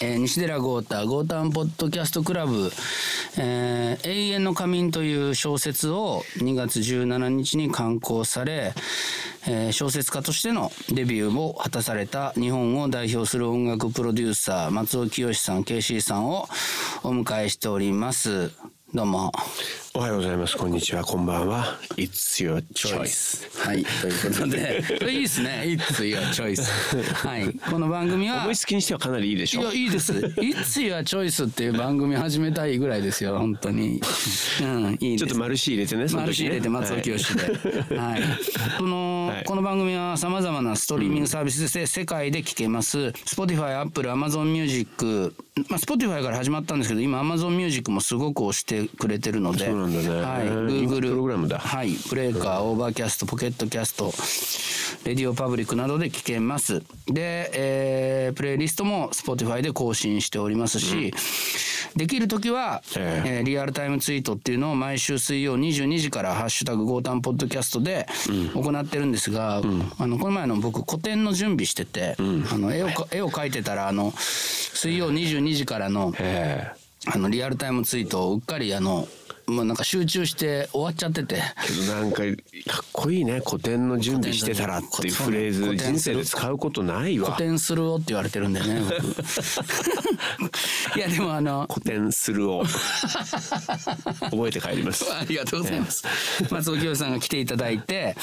えー西寺豪太豪太ポッドキャストクラブ、えー永遠の仮眠」という小説を2月17日に刊行され、えー小説家としてのデビューを果たされた日本を代表する音楽プロデューサー松尾清さん KC さんをお迎えしております。どうも。おはようございます。こんにちは。こんばんは。It's your choice。はい。ということで。いいですね「It's your choice」はい。この番組は思いつきにしてはかなりいいでしょ？いやいいです「It's Your Choice」っていう番組始めたいぐらいですよ。本当に。うんいいです。ちょっとマルシー入れてね。マルシー入れて松尾はい潔で、はい、この、はい。この番組はさまざまなストリーミングサービスで世界で聴けます、Spotify、Apple、Amazon Music、まあ、Spotify から始まったんですけど今 Amazon Music もすごく押してくれてるので。そうなんだね。はい、Google プログラムだ。はい、 Breaker、 Overcast、 Pocket Casts、 RadioPublic などで聞けます。で、えープレイリストも Spotify で更新しておりますし、できる時は、えええーリアルタイムツイートっていうのを毎週水曜22時から「ハッシュタグゴータンポッドキャスト」で行ってるんですが、あのこの前の僕個展の準備してて、あの絵をか絵を描いてたらあの水曜22時からのえあのリアルタイムツイートをうっかりあのもうなんか集中して終わっちゃってて。えけどなんかかっこいいね。古典の準備してたらっていうフレーズ人生で使うことないわ古。典するおって言われてるんだよね僕 いやでもあの古典するを 覚えて帰ります。ありがとうございます。松尾清さんが来ていただいて、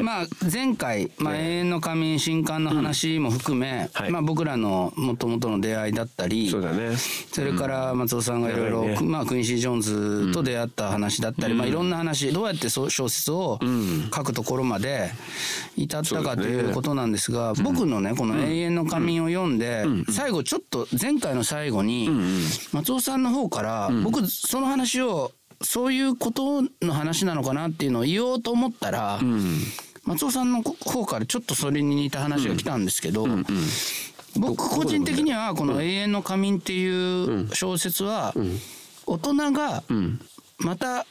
まあ前回、まあ、永遠の仮眠新刊の話も含め、はいまあ僕らのもともとの出会いだったり、そうだね。それから松尾さんがいろいろ、ねまあクインシー・ジョーンズと出会った話だったり、まあいろんな話どうやってそう小説を書くところまで至ったかということなんですが、僕のねこの「永遠の仮眠」を読んで、最後ちょっと前回の最後に、松尾さんの方から、僕その話をそういうことの話なのかなっていうのを言おうと思ったら、松尾さんの方からちょっとそれに似た話が来たんですけど、僕個人的にはこの「永遠の仮眠」っていう小説は大人がまた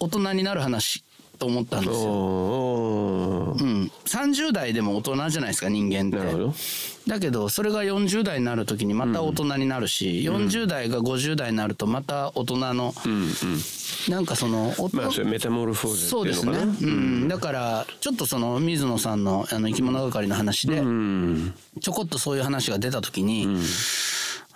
大人になる話と思ったんですよ。うん、30代でも大人じゃないですか人間って。だけどそれが40代になる時にまた大人になるし、40代が50代になるとまた大人の、なんかそのまあそれメタモルフォーゼそうですね、うん、だからちょっとその水野さんのあの生き物係の話で、うん。ちょこっとそういう話が出た時に、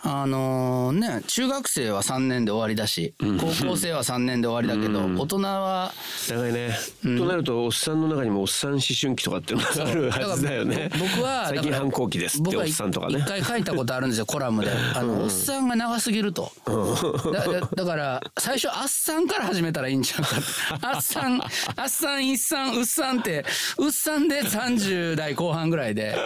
あのね中学生は3年で終わりだし、高校生は3年で終わりだけど、大人は長いね。となるとおっさんの中にもおっさん思春期とかっていうのがあるはずだよね。僕は最近反抗期ですっておっ僕はさんとかね。一。回書いたことあるんですよコラムで。あの、おっさんが長すぎると。だだだから最初あっさんから始めたらいいんちゃうか あっさんあっさんいっさんうっさんってうっさんで30代後半ぐらいで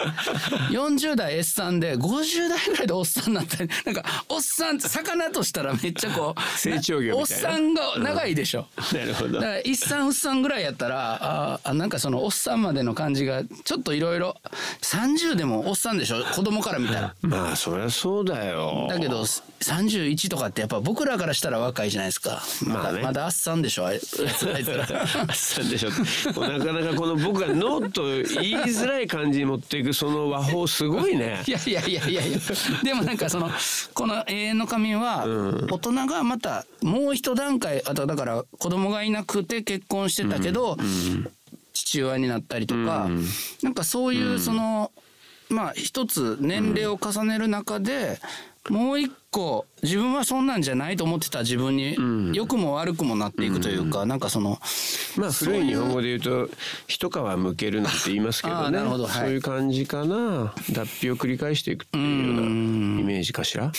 40代 S さんで50代ぐらいでおっさんになったり なんかおっさん魚としたらめっちゃこう 成長業みたいなおっさんが長いでしょ、なるほどだか。ら一産うっさんぐらいやったらああなんかそのおっさんまでの感じがちょっといろいろ30でもおっさんでしょ子供から見たら。まあそりゃそうだよ。だけど31とかってやっぱ僕らからしたら若いじゃないですか。まだまあねまだあっさんでしょあいつあいつら。あっさんでしょ。なかなかこの僕がノーと言いづらい感じに持っていくその和法すごいねい。や いやいやいやいやでもなんかそのこの「永遠の仮眠」は大人がまたもう一段階あとだから子供がいなくて結婚してたけど、父親になったりとか、なんかそういうその、まあ一つ年齢を重ねる中で、もう一個自分はそんなんじゃないと思ってた自分に良くも悪くもなっていくというか、なんかそのまあ古い日本語で言うと一皮むけるなんて言いますけあどねど。はい。そういう感じかな。脱皮を繰り返していくっていうようなイメージかしら、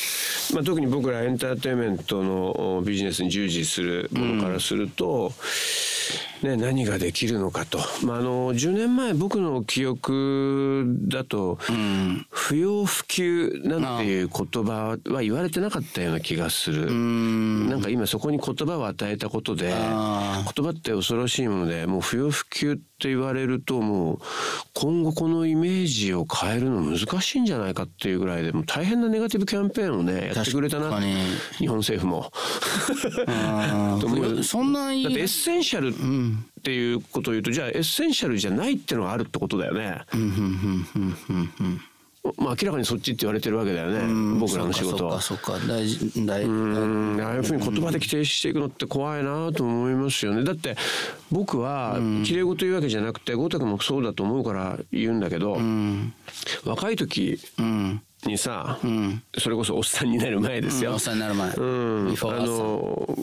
まあ、特に僕らエンターテインメントのおビジネスに従事するものからすると、ね、何ができるのかと、まあ、あの10年前僕の記憶だと、不要不急なんていう言葉は言われてなかったような気がする。なんか今そこに言葉を与えたことであ言葉って恐ろしいものでもう不要不急って言われるともう今後このイメージを変えるの難しいんじゃないかっていうぐらいでもう大変なネガティブキャンペーンをねやってくれたな。日本政府も。だってエッセンシャルっていうことを言うとじゃあエッセンシャルじゃないってのがあるってことだよね。まあ、明らかにそっちって言われてるわけだよね。僕らの仕事は。そうかそうか大事大事。うん。ああいうふうに言葉で規定していくのって怖いなと思いますよね。だって僕はきれい事言うわけじゃなくて豪太君もそうだと思うから言うんだけど、若い時うんにさ、それこそおっさんになる前ですよ。おっさんになる前。うん、あの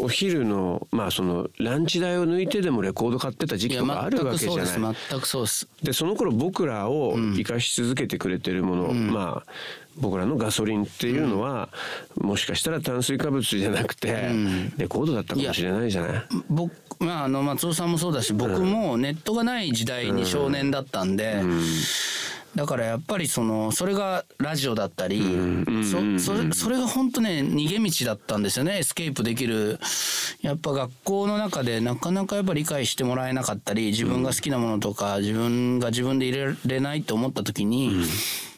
お昼のまあそのランチ代を抜いてでもレコード買ってた時期とかある全わけじゃくそうです。ない。全くそうです。でその頃僕らを生かし続けてくれてるもの、まあ僕らのガソリンっていうのは、もしかしたら炭水化物じゃなくて、レコードだったかもしれないじゃない。僕まああの松尾さんもそうだし僕もネットがない時代に少年だったんで、だからやっぱりそのそれがラジオだったり、そそれそれが本当ね逃げ道だったんですよね。エスケープできる。やっぱ学校の中でなかなかやっぱ理解してもらえなかったり自分が好きなものとか自分が自分で入れれないと思った時に、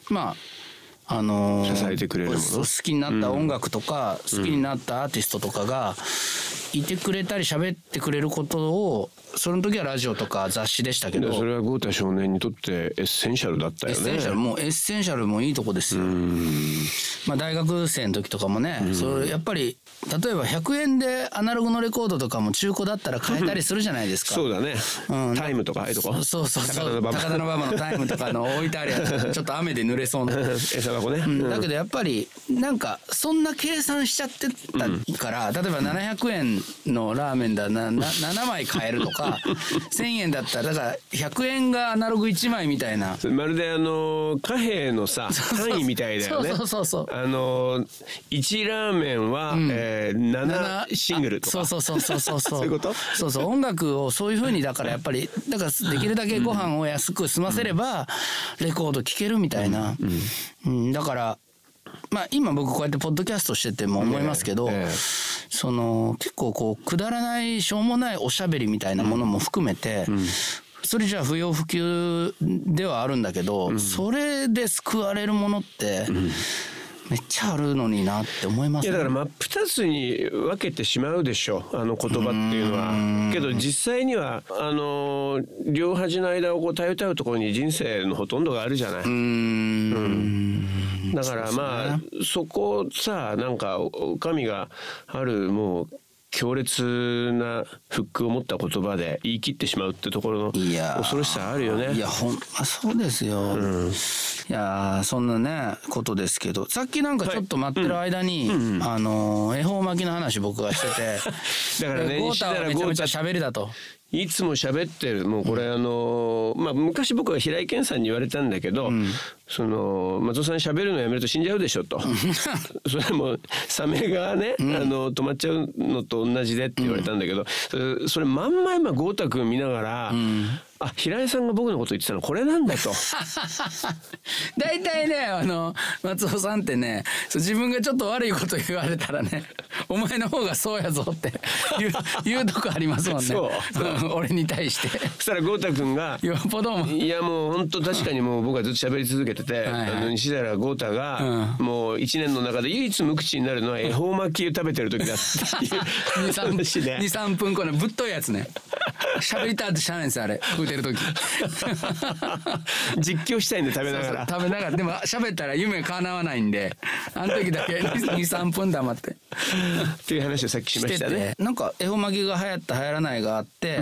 まああのー支えてくれるもの。好きになった音楽とか、好きになったアーティストとかがいてくれたり喋ってくれることをその時はラジオとか雑誌でしたけど。でそれは豪太少年にとってエッセンシャルだったエッよね。センシャル。もうエッセンシャルもいいとこですよ。まあ大学生の時とかもね、それやっぱり例えば100円でアナログのレコードとかも中古だったら買えたりするじゃないですか。そうだね、うん。タイムとかああいうとこ。そうそうそう。高田馬場。のタイムとかの置いてあるやつ。ちょっと雨で濡れそうな。餌箱ね、うん。だけどやっぱりなんかそんな計算しちゃってたから、例えば700円のラーメンだなな7枚買えるとか 1,000円だったらだから100円がアナログ1枚みたいな。まるであの貨幣のさ単位みたいだよね。そうそうそうそう。あの1ラーメンは、えー、7シングルとか。あそうそうそうそうそう。そ うそういうこと？そうそう。音楽をそういう風にだからやっぱりだからできるだけご飯を安く済ませればレコード聴けるみたいな、うんだからまあ今僕こうやってポッドキャストしてても思いますけど、ええその結構こうくだらないしょうもないおしゃべりみたいなものも含めて、それじゃあ不要不急ではあるんだけど、それで救われるものってめっちゃあるのになって思いますいやだから真っ二つに分けてしまうでしょあの言葉っていうのは。けど実際にはあの両端の間をこう頼りたうところに人生のほとんどがあるじゃない。だからまあそこさなんかお上があるもう強烈なフックを持った言葉で言い切ってしまうってところのいやー恐ろしさあるよね。いやほんまそうですよ、いやーそんなねことですけど。さっきなんかちょっと待ってる間に、あのー恵方巻きの話僕がしてて。だからねでゴータはめちゃめちゃ喋りだと。いつも喋ってる。もうこれあのまあ昔僕は平井堅さんに言われたんだけど、その松尾さん喋るのやめると死んじゃうでしょと。それもサメがね、あの止まっちゃうのと同じでって言われたんだけど、それそれまんま今豪太君見ながら、あ平井さんが僕のこと言ってたのこれなんだと。大体ねあの松尾さんってね自分がちょっと悪いこと言われたらね「お前の方がそうやぞ」って言う 言うとこありますもんね。そう。うん俺に対して。そしたら豪太君がよっぽども。いやもう本当確かにもう僕はずっと喋り続けてて、はいはい。あの西寺豪太がもう一年の中で唯一無口になるのは恵方巻きを食べてる時だっていう 話で23分このぶっといやつね。喋りたってしゃあないんですよあれ。食うてる時。実況したいんで食べながら。食べながら。でも喋ったら夢叶わないんであの時だけ23分黙って。っていう話をさっきしましたね。なんか恵方巻きが流行った流行らないがあって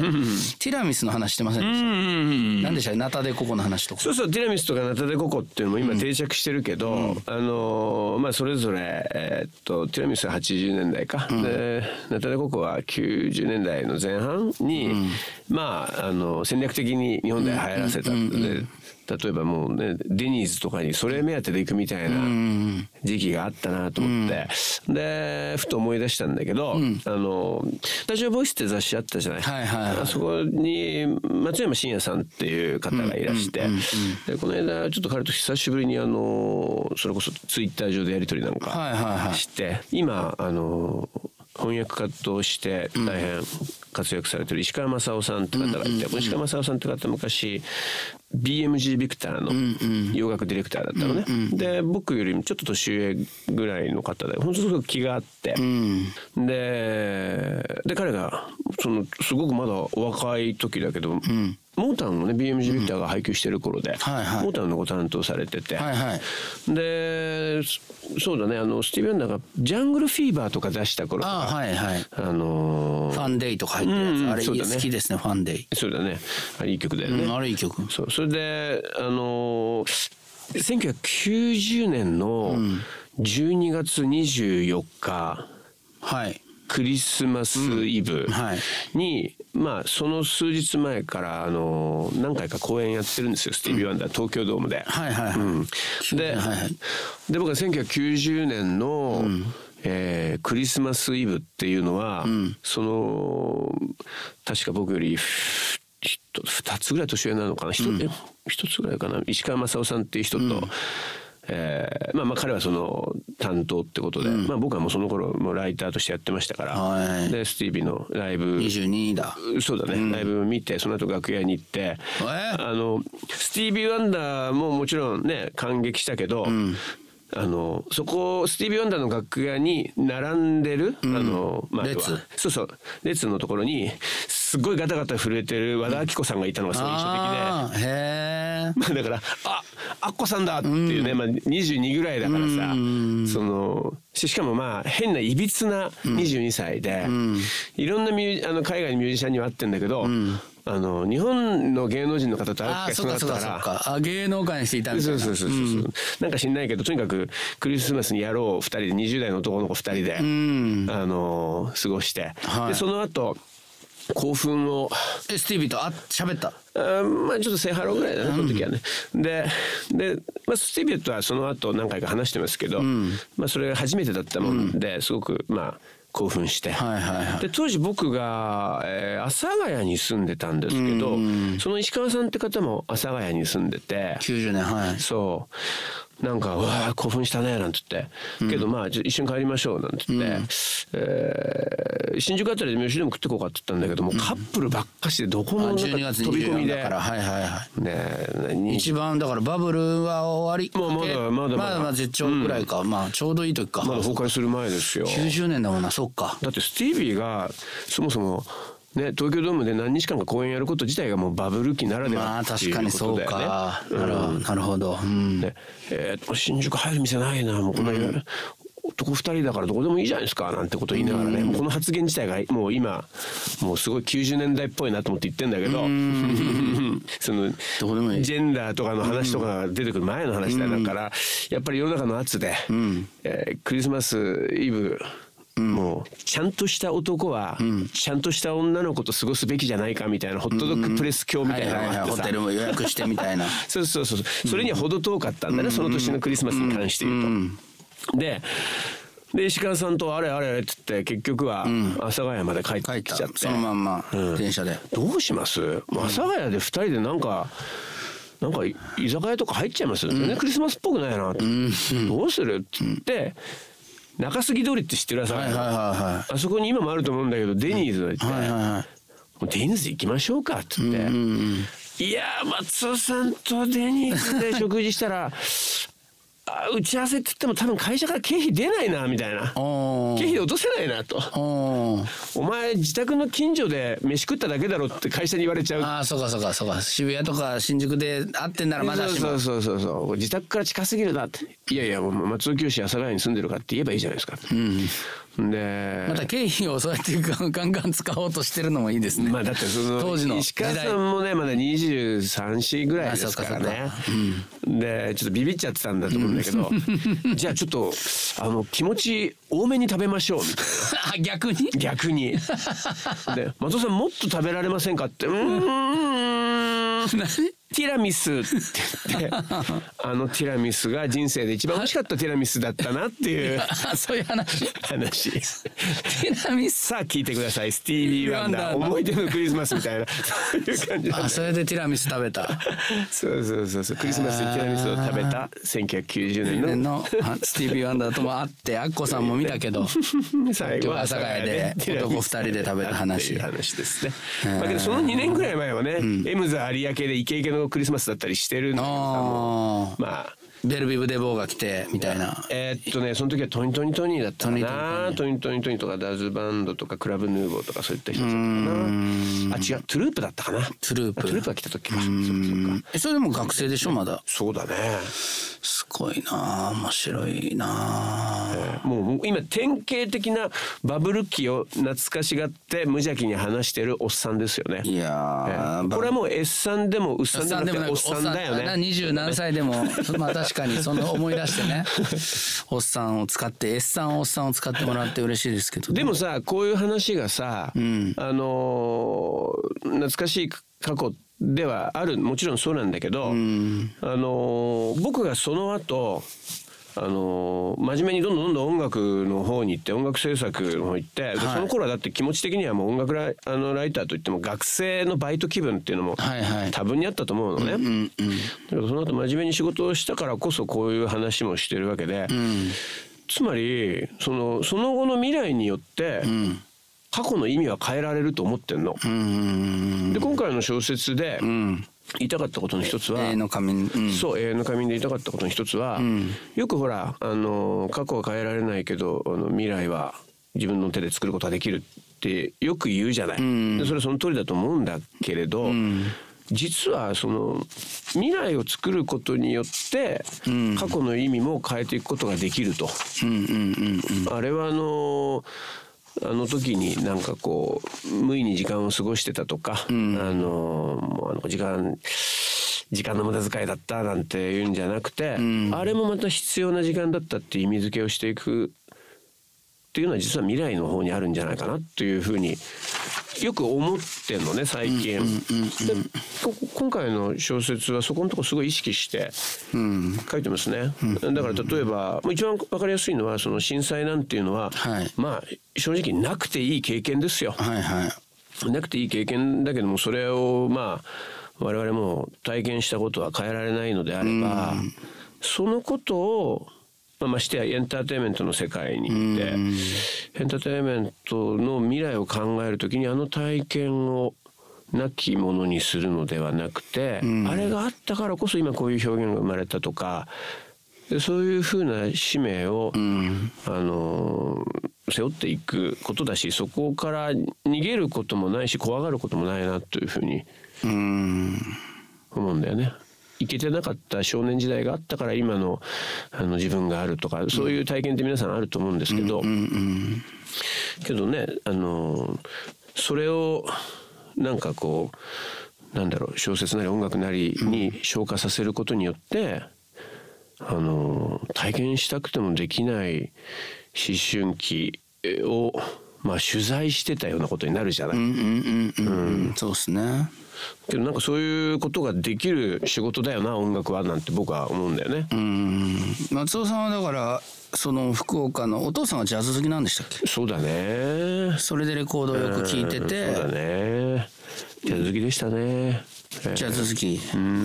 ティラミスの話してませんでした？何でした？ナタデココの話とか。そうそうティラミスとかナタデココっていうのも今定着してるけど、あのーまあそれぞれ、えーっとティラミスは80年代か、でナタデココは90年代の前半に、まああの戦略的に日本で流行らせた、で例えばもうねデニーズとかにそれ目当てで行くみたいな時期があったなと思って、でふと思い出したんだけど、あの「ラジオボイス」って雑誌あったじゃない？はいはいはい。あそこに松山真也さんっていう方がいらして、でこの間ちょっと彼と久しぶりにあのそれこそツイッター上でやり取りなんはいはいはい。かして、今あの翻訳家として大変活躍されてる石川正夫さんって方がいて、石川正夫さんって方昔 BMG ビクターの洋楽ディレクターだったのね、で僕よりもちょっと年上ぐらいの方で本当すごく気があって、でで彼がそのすごくまだお若い時だけど、モータウンのね BMG ビクターが配給してる頃で、はいはい。モータウンのご担当されてて、はいはい。でそそうだねあのスティーブ・ワンダーがジャングルフィーバーとか出した頃ああはいはい。あのーファンデイとか入ってるやつ、うんあれ好きですねファンデイ、そうだね。あれいい曲だよね、うん、あれいい曲。そうそれであのー、1990年の12月24日、はい。クリスマスイブはい。に、まあその数日前からあのー何回か公演やってるんですよスティービー・ワンダー東京ドームで。はいはいはい、うん。で,、はいはい。で僕は1990年の、えークリスマスイブっていうのは、その確か僕よりふひと2つぐらい年上なのかな？一、え一つぐらいかな？石川正夫さんっていう人と、えーまあ、まあ彼はその担当ってことで、まあ、僕はもうその頃もうライターとしてやってましたから、はい。でスティービーのライブ22だ。そうだね、ライブ見てその後楽屋に行って、あのスティービー・ワンダーももちろんね感激したけど、あのそこスティービー・ワンダーの楽屋に並んでる、あのまあ列。そうそう。列のところにすごいガタガタ震えてる和田アキ子さんがいたのがすごい印象的で。まあ だからあアッコさんだっていうね、まあ、22ぐらいだからさ、そのししかもまあ変ないびつな22歳で、いろんなミューあの海外のミュージシャンには会ってんだけど、あの日本の芸能人の方と会っかそっ少なかったら。あ芸能界にしていたみたいな。そうそうそうそう、なんか知んないけどとにかくクリスマスにやろう2人で20代の男の子2人で、あの過ごして、はい。でその後興奮を。えスティービーとあ喋った？あーまあちょっと say hello ぐらいだね、その時はね。でで、まあ、スティービーとはその後何回か話してますけど、まあ、それが初めてだったもんですごくまあ興奮して、はいはいはい。で当時僕が、えー阿佐ヶ谷に住んでたんですけど、その石川さんって方も阿佐ヶ谷に住んでて。90年はい。そうなんか「うわあ興奮したね」なんて言って「けどまあ一緒に帰りましょう」なんて言って、えー新宿あたりで飯でも食ってこうかって言ったんだけども、カップルばっかしでどこあもなんか12月飛び込み24でだから。はいはいはい。ねえ一番だからバブルは終わり？まあまだまだ。まだまだ絶頂ぐらいか、まあちょうどいい時か、まだ崩壊する前ですよ。90年だもんなそっか。だってスティービーがそもそもね東京ドームで何日間か公演やること自体がもうバブル期ならでまはあ確かにっていうこそうとだよね。か、なるほどなるほど、うん。ねえー新宿入る店ないなもうこん。なに、男二人だからどこでもいいじゃないですかなんてこと言いながらね、もうこの発言自体がもう今もうすごい90年代っぽいなと思って言ってんだけど、そのどこでもいい。ジェンダーとかの話とかが出てくる前の話だから、やっぱり世の中の圧で、えークリスマスイブもうちゃんとした男はちゃんとした女の子と過ごすべきじゃないかみたいなホットドッグプレス教みたいなのがあってさ。ホテルも予約してみたいな。そうそうそう。それには程遠かったんだね、その年のクリスマスに関して言うと。でで石川さんと「あれあれ」っつって結局は阿佐ヶ谷まで帰ってたきちゃって、そのまんまうん。電車で、どうします？阿佐ヶ谷で2人でなんかなんか居酒屋とか入っちゃいます全然クリスマスっぽくないなどうする？っつって中杉通りって知ってる？阿佐ヶ谷、はいはいはい。はあそこに今もあると思うんだけどデニーズが行って、はいはいデニーズ行きましょうかっつって、いやー松尾さんとデニーズで食事したらあ 打ち合わせって言っても多分会社から経費出ないなみたいな。お経費で落とせないなと。お前自宅の近所で飯食っただけだろって会社に言われちゃう。ああそうかそうかそうか。渋谷とか新宿で会ってんならまだしもそうそうそう。そうそう自宅から近すぎるなって。いやいやもう松尾清志阿佐ヶ谷に住んでるからって言えばいいじゃないですか、でまた経費をそうやってガンガン使おうとしてるのもいいですね。まあだってその当時の石川さんもねまだ23歳ぐらいですからね。あそでちょっとビビっちゃってたんだと思うんだけど、じゃあちょっとあの気持ち多めに食べましょうみたい あ逆に？な逆に。で松尾さんもっと食べられませんか？ってうーん。何？ティラミスって言って。あのティラミスが人生で一番美味しかったティラミスだったなっていう。あそういう話。話。ティラミス。さあ聞いてください。スティービー・ワンダー思い出のクリスマスみたいな。そういう感じなんだあそれでティラミス食べた。そうそうそうそう。クリスマスにティラミスを食べた1990年ののあスティービー・ワンダーとも会ってアッコさんも見たけど。最後は阿佐ヶ谷で男二人で食べた話。話ですね。まあけどその2年ぐらい前はね、エムズ有明でイケイケのクリスマスだったりしてるんだけどさもうあまあ。ベル・ビヴ・デヴォーが来てみたいな。えーっとねその時はトニトニトニーだったかな。トニトニトニーとかダズバンドとかクラブヌーボーとかそういった人たちだったかなあ違うトゥループだったかなトゥループあトゥループが来た時かそうかそれでも学生でしょまだそうだねすごいな面白いな。もうもう今典型的なバブル期を懐かしがって無邪気に話してるおっさんですよね。いやーこれはもう S さんでもうっさんでもなくておっさんだよね。二十何歳でも まあ確かにその思い出してね。おっさんを使って S さんおっさんを使ってもらって嬉しいですけどでもさこういう話がさ、あのー懐かしい過去ではあるもちろんそうなんだけど、あのー僕がその後あのー真面目にどんどんどんどん音楽の方に行って音楽制作の方行って、でその頃はだって気持ち的にはもう音楽ライあのライターといっても学生のバイト気分っていうのもはいはい。多分にあったと思うのね。だからその後真面目に仕事をしたからこそこういう話もしてるわけで、つまりそのその後の未来によって、過去の意味は変えられると思ってんの。で今回の小説で言いたかったことの一つは、永遠の仮眠。うん。そう永遠の仮眠で言いたかったことの一つは、よくほらあの過去は変えられないけどあの未来は自分の手で作ることができるってよく言うじゃない。でそれはその通りだと思うんだけれど、実はその未来を作ることによって過去の意味も変えていくことができると。あれはあのあの時になんかこう無意に時間を過ごしてたとか、あのもうあの時間時間の無駄遣いだったなんて言うんじゃなくて、あれもまた必要な時間だったって意味付けをしていくっていうのは実は未来の方にあるんじゃないかなっていうふうによく思ってんのね最近。今回の小説はそこのとこすごい意識して書いてますね。だから例えば一番わかりやすいのはその震災なんていうのは、はいまあ正直なくていい経験ですよ。はいはいなくていい経験だけどもそれをまあ我々も体験したことは変えられないのであれば、そのことをまあましてやエンターテインメントの世界に行って、エンターテインメントの未来を考えるときにあの体験をなきものにするのではなくて、あれがあったからこそ今こういう表現が生まれたとかでそういうふうな使命を、あの背負っていくことだしそこから逃げることもないし怖がることもないなというふうに思うんだよね。いけてなかった少年時代があったから今のあの自分があるとかそういう体験って皆さんあると思うんですけど、けどねあのそれをなんかこうなんだろう小説なり音楽なりに消化させることによって、あの体験したくてもできない思春期を、まあ、取材してたようなことになるじゃない。うんうんうんうんそうですねけどなんかそういうことができる仕事だよな音楽はなんて僕は思うんだよね。うん松尾さんはだからその福岡のお父さんがジャズ好きなんでしたっけ？そうだね。それでレコードをよく聞いててうんそうだね。ジャズ好きでしたね。ジャズ好き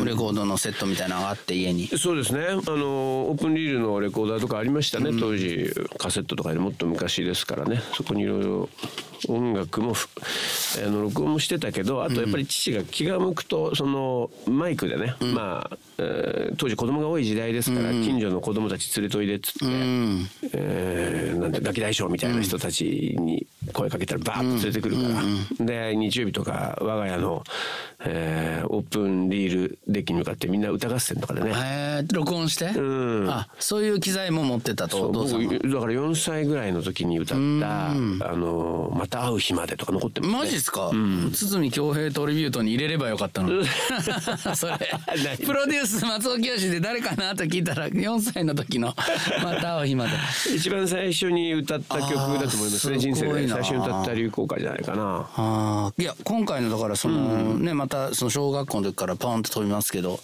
レコードのセットみたいなのがあって家に。そうですね。あのオープンリールのレコーダーとかありましたね、当時カセットとかよりもっと昔ですからね。そこにいろいろ音楽もふ あの録音もしてたけどあとやっぱり父が気が向くとそのマイクでね、まあ、えー当時子供が多い時代ですから、近所の子供たち連れといでっつって、えーなんてガキ大将みたいな人たちに声かけたらバーッと連れてくるから、で日曜日とか我が家の、えーオープンリールデッキに向かってみんな歌合戦とかでね、へえ録音して？ん。あそういう機材も持ってたとお父僕だから4歳ぐらいの時に歌った「あのまた会う日まで」とか残ってますね。マジっすか、堤恭平トリビュートに入れればよかったの それ。プロデュース松尾清で誰かなと聞いたら4歳の時の「また会う日まで」一番最初に歌った曲だと思いますね。人生で最初に歌った流行歌じゃないかな。あー。いや今回のだからその、ねまたその小学校の時からパンと飛びますけど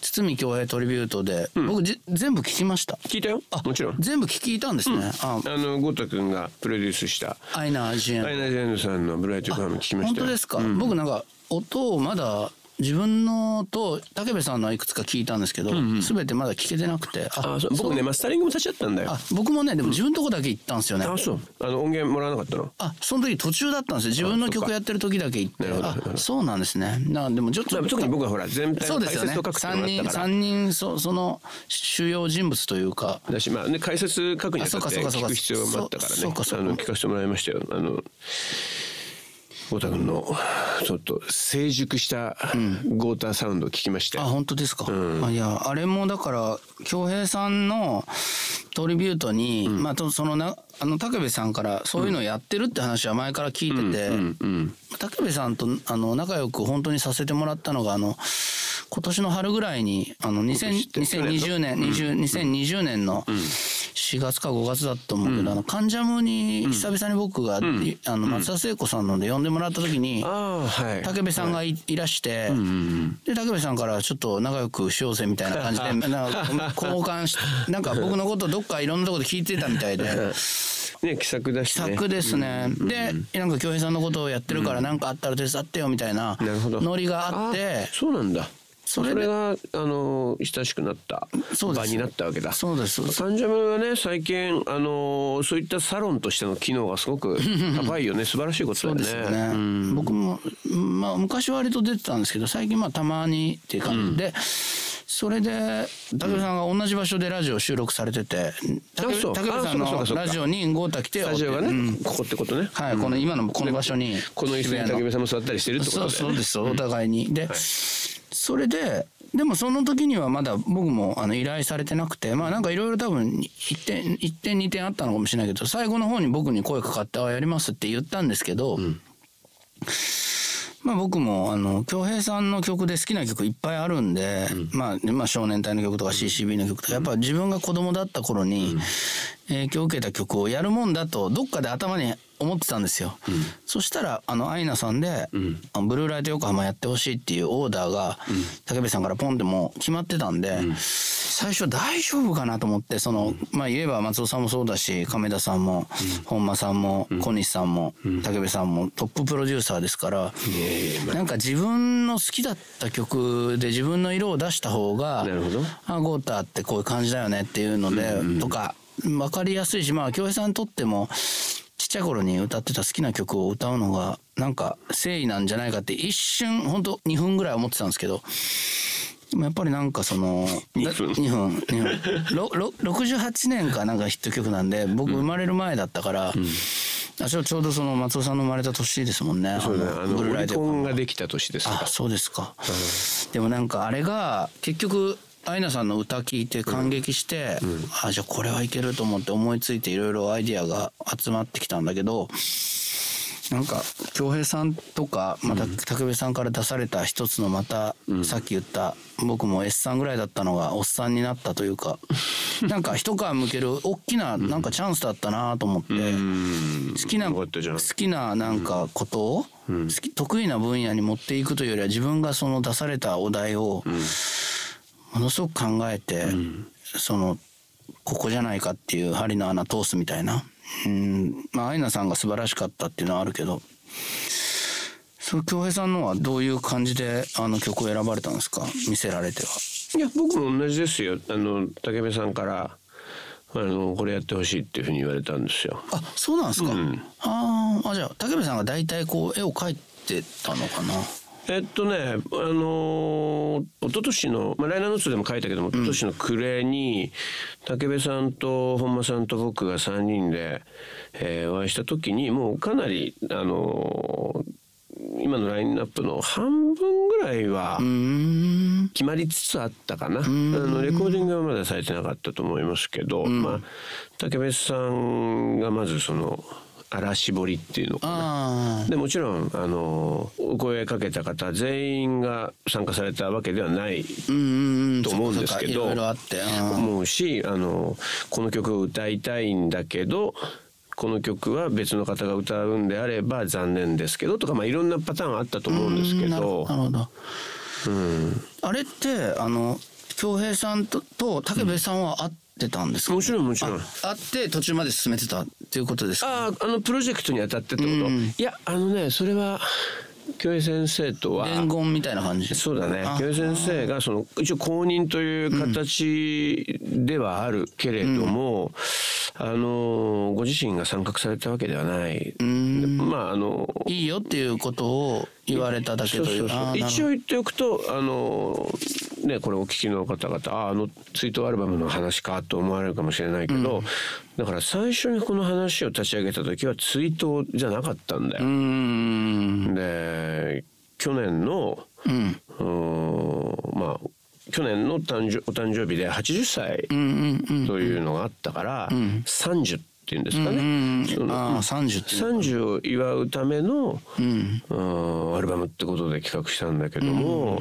堤恭平トリビュートで、僕じ全部聞きました。聞いたよ。もちろん。全部聞いたんですね、ああのゴータ君がプロデュースした。アイナ・アジエンアイナ・ジェーンヌさんの「ブライト・ファーム」聞きましたよ。本当ですか、僕なんか音をまだ自分のと武部さんのはいくつか聞いたんですけど、すべてまだ聞けてなくてあそう僕ねマスタリングも立ち会ったんだよ。あ僕もねでも自分のとこだけ行ったんですよね、あそう。あの音源もらわなかったの。あその時途中だったんですよ。自分の曲やってる時だけ行って。あそうなんですね。なでもちょっと特に僕はほら全体の解そうですよね。説を書くっていうの3人があったから。三人そその主要人物というか。だしまあね解説書くにあたって聞く必要もあったからね。あの聞かせてもらいましたよ。あの豪太君のちょっと成熟した豪太サウンドを聞きまして、あ本当ですか、あいやあれもだから恭平さんのトリビュートに、まあとそのなあの武部さんからそういうのをやってるって話は前から聞いてて、武部さんとあの仲良く本当にさせてもらったのがあの今年の春ぐらいにあの2000 2020年、20 2020年の4月か5月だと思うけど、あのカンジャムに久々に僕が、あの松田聖子さんので呼んでもらった時に、はい。武部さんがい,、い。らして、で武部さんからちょっと仲良くしようぜみたいな感じで なんか交換しなんか僕のことどっかいろんなところで聞いてたみたいで。ね気さくだしね。気さくですね、でなんか恭平さんのことをやってるから何かあったら手伝ってよみたいなノリがあって。そうなんだ。そそれがあの親しくなった場になったわけだ。そうです。サンジャムはね最近あのそういったサロンとしての機能がすごく 高いよね。素晴らしいことだよね。そうですよね、僕も、まあ、昔は割と出てたんですけど最近まあたまにっていう感じで、それで武部さんが同じ場所でラジオ収録されてて武部さんのラジオに豪太来てよっここってことね。はい、この今のこの場所にこの椅子に武部さんも座ったりしてるってことそうそうですお互いに。で、それででもその時にはまだ僕もあの依頼されてなくてまあなんかいろいろ多分1点1点2点あったのかもしれないけど最後の方に僕に声かかって「あやります」って言ったんですけど、まあ僕もあの恭平さんの曲で好きな曲いっぱいあるんで、まあ、まあ少年隊の曲とか CCB の曲とかやっぱ自分が子供だった頃に影響を受けた曲をやるもんだとどっかで頭に思ってたんですよ。そしたらあのアイナさんで、あのブルーライト横浜やってほしいっていうオーダーが、武部さんからポンってもう決まってたんで、最初大丈夫かなと思ってその、まあ言えば松尾さんもそうだし亀田さんも、本間さんも、小西さんも、武部さんもトッププロデューサーですから、なんか自分の好きだった曲で自分の色を出した方がなるほど。あゴータってこういう感じだよねっていうので、とか分かりやすいしまあ京平さんにとってもちっちゃい頃に歌ってた好きな曲を歌うのがなんか誠意なんじゃないかって一瞬本当2分ぐらい思ってたんですけどでもやっぱりなんかその2分。2分2分。ろろ68年かなんかヒット曲なんで僕生まれる前だったから、あちょちょうどその松尾さんの生まれた年ですもんね。そうだねあのオリコンができた年ですか。あそうですか、でもなんかあれが結局アイナさんの歌聞いて感激して、あじゃあこれはいけると思って思いついていろいろアイディアが集まってきたんだけどなんか恭平さんとかまた武部さんから出された一つのまた、さっき言った僕も S さんぐらいだったのがおっさんになったというか なんか一皮向ける大きななんかチャンスだったなと思って、好きな好きななんかことを、好き得意な分野に持っていくというよりは自分がその出されたお題をものすごく考えて、そのここじゃないかっていう針の穴通すみたいな。うん。まあアイナさんが素晴らしかったっていうのはあるけど。そう恭平さんのはどういう感じであの曲を選ばれたんですか？見せられては。いや僕も同じですよ。あの武部さんからあのこれやってほしいっていうふうに言われたんですよ。あそうなんですか、あーあじゃあ武部さんが大体こう絵を描いてたのかな？えっとね、あのー、一昨年の、まあ、ライナーノーツでも書いたけども、一昨年の暮れに、武部さんと本間さんと僕が3人で、えーお会いした時に、もうかなり、あのー今のラインナップの半分ぐらいは決まりつつあったかな、あのレコーディングはまだされてなかったと思いますけど、まあ武部さんがまずその荒絞りっていうのかな。あでもちろんあのお声かけた方全員が参加されたわけではないと思うんですけど思うしあのこの曲を歌いたいんだけどこの曲は別の方が歌うんであれば残念ですけどとか、まあ、いろんなパターンあったと思うんですけなるどほどなるほど。あれってあの恭平さんとと武部さんは会ってたんですか、もちろんもちろん。会って途中まで進めてたっていうことですか？あああのプロジェクトにあたってってこと、うん。いやあのねそれは京平先生とは伝言みたいな感じ。そうだね。あ京平先生がその一応公認という形ではあるけれども、あのご自身が参画されたわけではない。でまああのいいよっていうことを言われただけといそう一応言っておくとあのねこれお聞きの方々ああの追悼アルバムの話かと思われるかもしれないけど、だから最初にこの話を立ち上げた時は追悼じゃなかったんだよ。で去年のうん。うまあ去年の誕生お誕生日で80歳うんうんうんというのがあったから、30っていうんですかね、うんそのああ30っていう30を祝うための、うん。うんアルバムってことで企画したんだけども、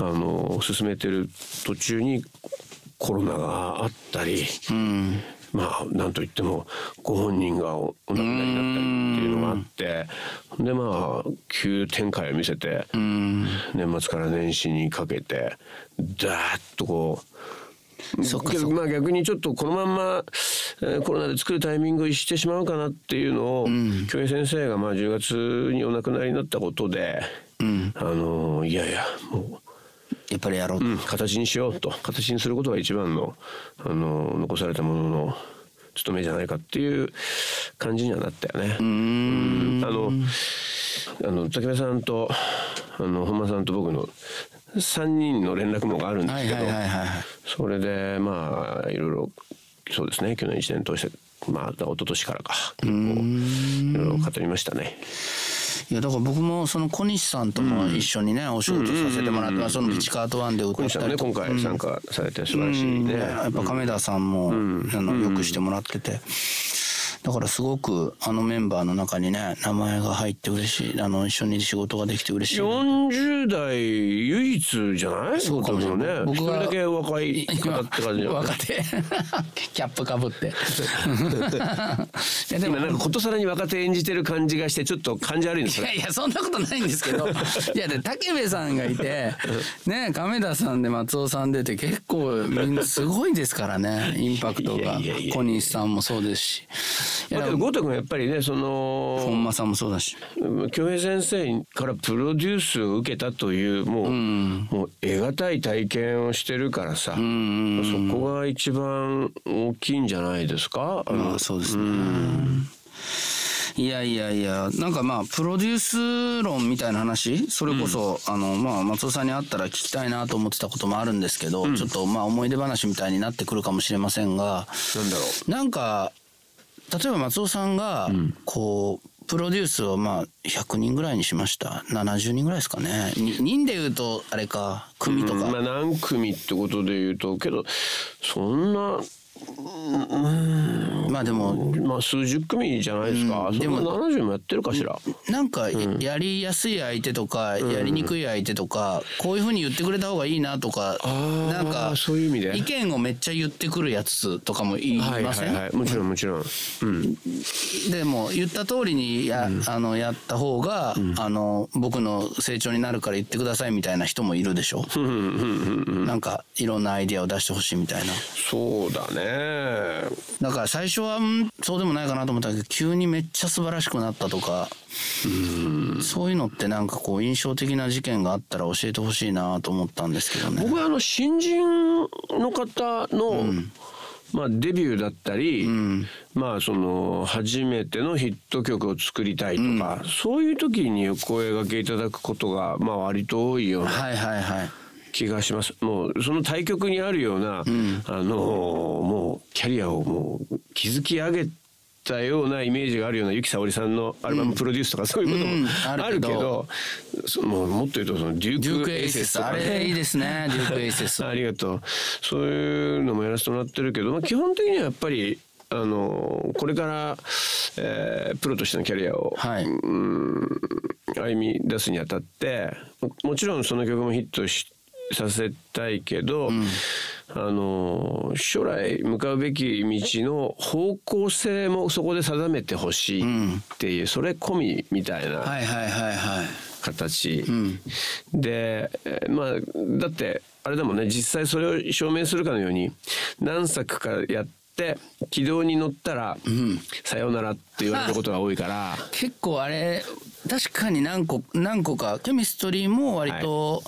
あの進めてる途中にコロナがあったり、うん。まあなんといってもご本人がおお亡くなりになったりっていうのがあってでまあ急展開を見せてうん。年末から年始にかけてダーッとこうまあ逆にちょっとこのまんま、えーコロナで作るタイミングを逸してしまうかなっていうのを京平先生がまあ10月にお亡くなりになったことで、うん。あのーいやいやもやっぱりやろう。う、ん、形にしようと。形にすることが一番の、あのー残されたものの務めじゃないかっていう感じにはなったよね。うん。あのあの竹部さんとあの本間さんと僕の3人の連絡網があるんではいすけど、それでまあいろいろそうですね。去年1年通してまあ一昨年からかいろいろ語りましたね。いやだから僕もその小西さんとも一緒にねお仕事させてもらってまあそのピチカートワンで歌ったりとか。今回参加されて素晴らしいね。やっぱ亀田さんも、あのよくしてもらってて。だからすごくあのメンバーの中にね名前が入って嬉しいあの一緒に仕事ができて嬉しい。な40代唯一じゃない？そうかもしれない。僕が一人だけ若い方って感じ若手。キャップかぶって。いやでも。今なんかことさらに若手演じてる感じがしてちょっと感じ悪いんですよいやいやそんなことないんですけど。いやで武部さんがいてね亀田さんで松尾さん出て結構みんなすごいですからね。インパクトが。いやいやいや。小西さんもそうですしだけど豪太君やっぱりねその本間さんもそうだし。京平先生からプロデュースを受けたというもう,、もう得難い体験をしてるからさ、そこが一番大きいんじゃないですか？まあそうですね。いやいやいやなんかまあプロデュース論みたいな話？それこそ、あのまあ松尾さんに会ったら聞きたいなと思ってたこともあるんですけど、ちょっとまあ思い出話みたいになってくるかもしれませんがなんだろなんか例えば松尾さんがこう、プロデュースをまあ100人ぐらいにしました。70人ぐらいですかね。に人で言うとあれかう。組とか、うんまあ何組ってことで言うとけどそんなまあでもまあ数十組じゃないですか。うんでも70もやってるかしら。なんかやりやすい相手とかやりにくい相手とかこういうふうに言ってくれた方がいいなとかーなんかそういう意味で意見をめっちゃ言ってくるやつとかもいません？はいはい。もちろんもちろん。うん。でも言った通りにや,、あのやった方が、あの僕の成長になるから言ってくださいみたいな人もいるでしょ、なんかいろんなアイディアを出してほしいみたいなそうだね。だから最初はうんそうでもないかなと思ったけど急にめっちゃ素晴らしくなったとかそういうのってなんかこう印象的な事件があったら教えてほしいなと思ったんですけどね。僕はあの新人の方の、まあ、デビューだったり、まあその初めてのヒット曲を作りたいとか、そういう時にお声掛けいただくことがまあ割と多いような。はいはいはい。気がします。もうその対局にあるような、あのもうキャリアをもう築き上げたようなイメージがあるような由紀さおりさんのアルバムプロデュースとかそういうこともうんああるけどるけど、そもうもっと言うとそのデュークエイセス。ねあれいいですね。デュークエイセス。ありがとう。そういうのもやらせてもらってるけど、まあ、基本的にはやっぱりあのこれから、えープロとしてのキャリアを、はい。うん歩み出すにあたってももちろんその曲もヒットしさせたいけど、あの将来向かうべき道の方向性もそこで定めてほしいっていう、それ込みみたいな。はいはいはいはい。形、で、えーまあだってあれだもんね実際それを証明するかのように何作かやって軌道に乗ったら、さようならって言われることが多いから。結構あれ確かに何個何個かケミストリーも割と、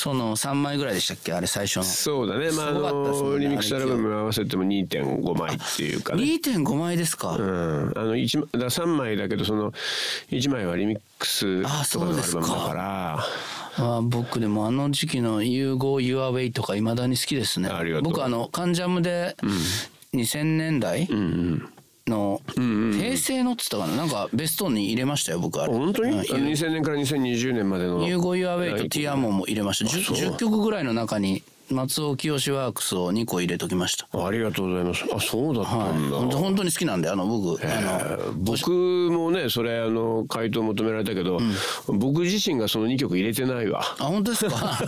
その3枚ぐらいでしたっけ？あれ最初の。そうだね。まああのリミックスアルバム合わせても2.5枚っていうかね。2.5枚ですか、うん、あの一だ3枚だけどその1枚はリミックスあとかのアルバムだかから。あ僕でもあの時期の「You Go Your Way」とかいまだに好きですね。ありがとう。僕あの「カンジャム」で2000年代の平成のっつったかな？なんかベストに入れましたよ僕あれ。本当に、うん。あの2000年から2020年までの。You Go Your Way と Tear Mo も入れました。10, 10曲ぐらいの中に松尾清ワークスを2個入れときました。ありがとうございます。あそうだったんだ、本当本当に好きなんであの僕あの僕もねそれあの回答求められたけど、僕自身がその2曲入れてないわ。あ本当ですか？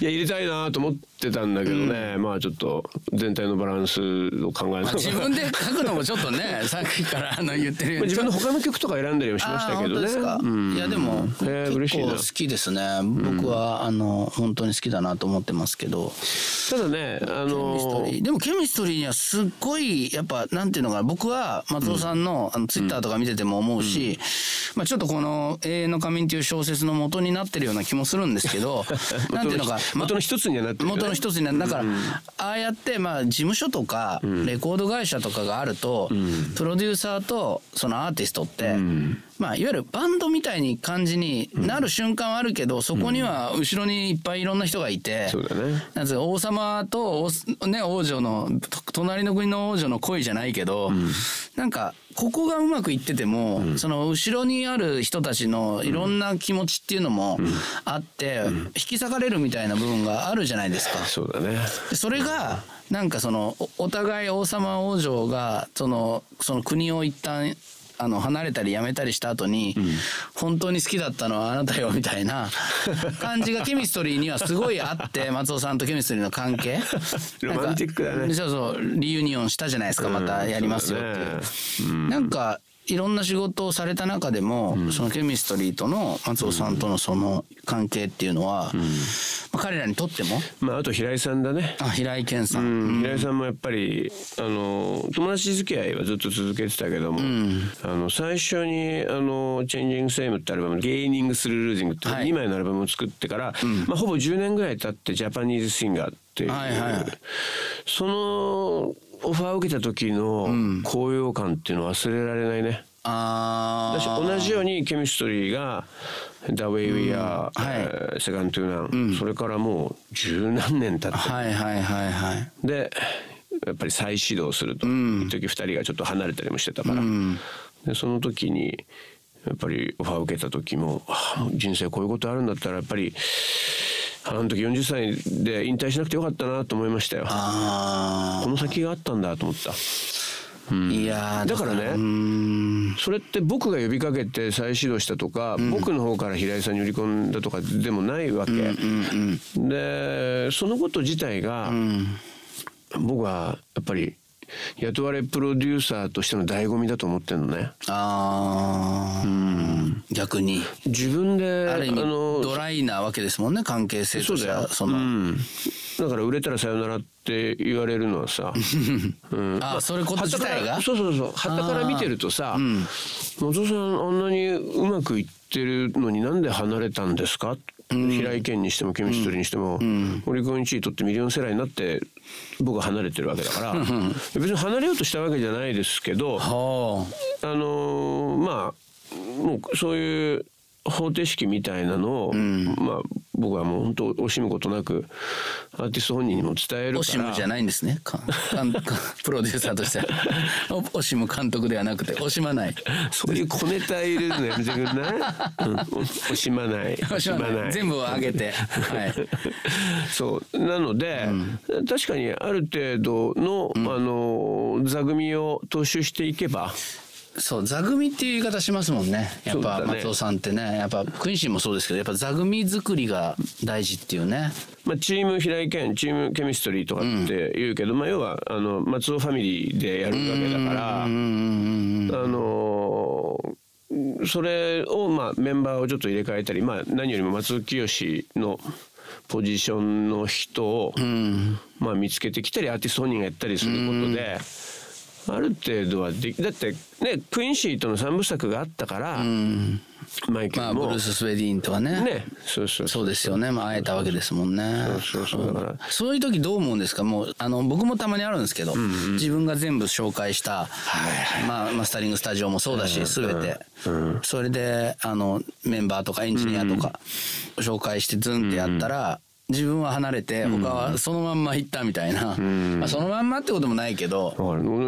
いや入れたいなと思ってたんだけどね、まあちょっと全体のバランスを考えながら。自分で書くのもちょっとね さっきからあの言ってるように。まあ自分の他の曲とか選んだりもしましたけどね。うん。いやでもへー結構好きですね。僕はあの本当に好きだなと思ってますけどただねあのリー。でもケミストリーにはすっごいやっぱなんていうのかな僕は松尾さんの,、あのツイッターとか見てても思うし、まあ、ちょっとこの「永遠の仮眠」っていう小説の元になってるような気もするんですけど なんていうのか元の一つにはなってるよね。元の一つになるだから、ああやってまあ事務所とかレコード会社とかがあると、プロデューサーとそのアーティストって、まあ、いわゆるバンドみたいに感じになる瞬間はあるけどそこには後ろにいっぱいいろんな人がいて、そうだね。なん王様と王,、ね、王女のと隣の国の王女の恋じゃないけど、なんかここがうまくいってても、その後ろにある人たちのいろんな気持ちっていうのもあって、引き裂かれるみたいな部分があるじゃないですか。そうだね。でそれがなんかそのおお互い王様王女がそのその国を一旦あの離れたり辞めたりした後に、本当に好きだったのはあなたよみたいな 感じがケミストリーにはすごいあって松尾さんとケミストリーの関係。ロマンティックだね。そうそうリユニオンしたじゃないですかまたやりますよっていう。そうだね。なんかいろんな仕事をされた中でも、そのケミストリーとの松尾さんとのその関係っていうのは、まあ、彼らにとってもまああと平井さんだね。あ平井堅さん、うん。平井さんもやっぱりあの友達付き合いはずっと続けてたけども、あの最初にあの「チェンジング・セイム」ってアルバム「ゲイニング・スルー・ルージング」っていうはい。2枚のアルバムを作ってから、まあ、ほぼ10年ぐらい経って「ジャパニーズ・シンガー」っていう、はいはい。そのオファーを受けた時の高揚感っていうのは忘れられないね。あだし同じようにケミストリーが「The Way We Are」えーセカンド・トゥ・ナン」それからもう十何年経って。はいはいはいはいでやっぱり再始動すると、一時2人がちょっと離れたりもしてたから、でその時にやっぱりオファーを受けた時も人生こういうことあるんだったらやっぱりあの時40歳で引退しなくてよかったなと思いましたよ。あこの先があったんだと思った。ーいやーだからねそれって僕が呼びかけて再始動したとか、僕の方から平井さんに売り込んだとかでもないわけ、でそのこと自体が、僕はやっぱり雇われプロデューサーとしての醍醐味だと思ってるのね。あー。逆に。自分であのドライなわけですもんね関係性としてそうだよ。はその、うん、だから売れたらさよならって言われるのはさ、うん。あそれこと自体が？旗からそうそうそう。旗から見てるとさ松尾さんあんなにうまくいってるのになんで離れたんですか、平井堅にしてもケミストリーにしても、オリコン1位取ってミリオンセラーになって僕は離れてるわけだから。別に離れようとしたわけじゃないですけどあ。はのーまあもうそういう方程式みたいなのを、まあ僕はもう本当惜しむことなくアーティスト本人にも伝えあるから。オシムじゃないんですね。プロデューサーとしては。おオシム監督ではなくて惜しまない。そういう小ネタ入れるのやめてくんない、うん、惜しまない。惜しまない。全部を上げて。はい。そう。なので、確かにある程度の、あの座組を踏襲していけばそう座組っていう言い方しますもんね。やっぱ松尾さんってね。やっぱクイーンシーもそうですけどやっぱ座組作りが大事っていうね。まあ、チーム平井堅チームケミストリーとかって言うけど、まあ、要はあの松尾ファミリーでやるわけだから、あのーそれを、まあ、メンバーをちょっと入れ替えたり、まあ、何よりも松尾清のポジションの人を、まあ、見つけてきたりアーティスト本人がやったりすることで。あある程度はできだってねクインシーとの三部作があったから、マイケまあブルも、ルース・スウェディーンとかね。ねそうそうそう。ですよね、まあ、会えたわけですもんね。そうそうそう。だから。そういう時どう思うんですか？もうあの僕もたまにあるんですけど、自分が全部紹介した、まあ、マスタリングスタジオもそうだし、全て、それであのメンバーとかエンジニアとか紹介してズンってやったら、自分は離れて他はそのまんま行ったみたいな、まあ、そのまんまってこともないけど。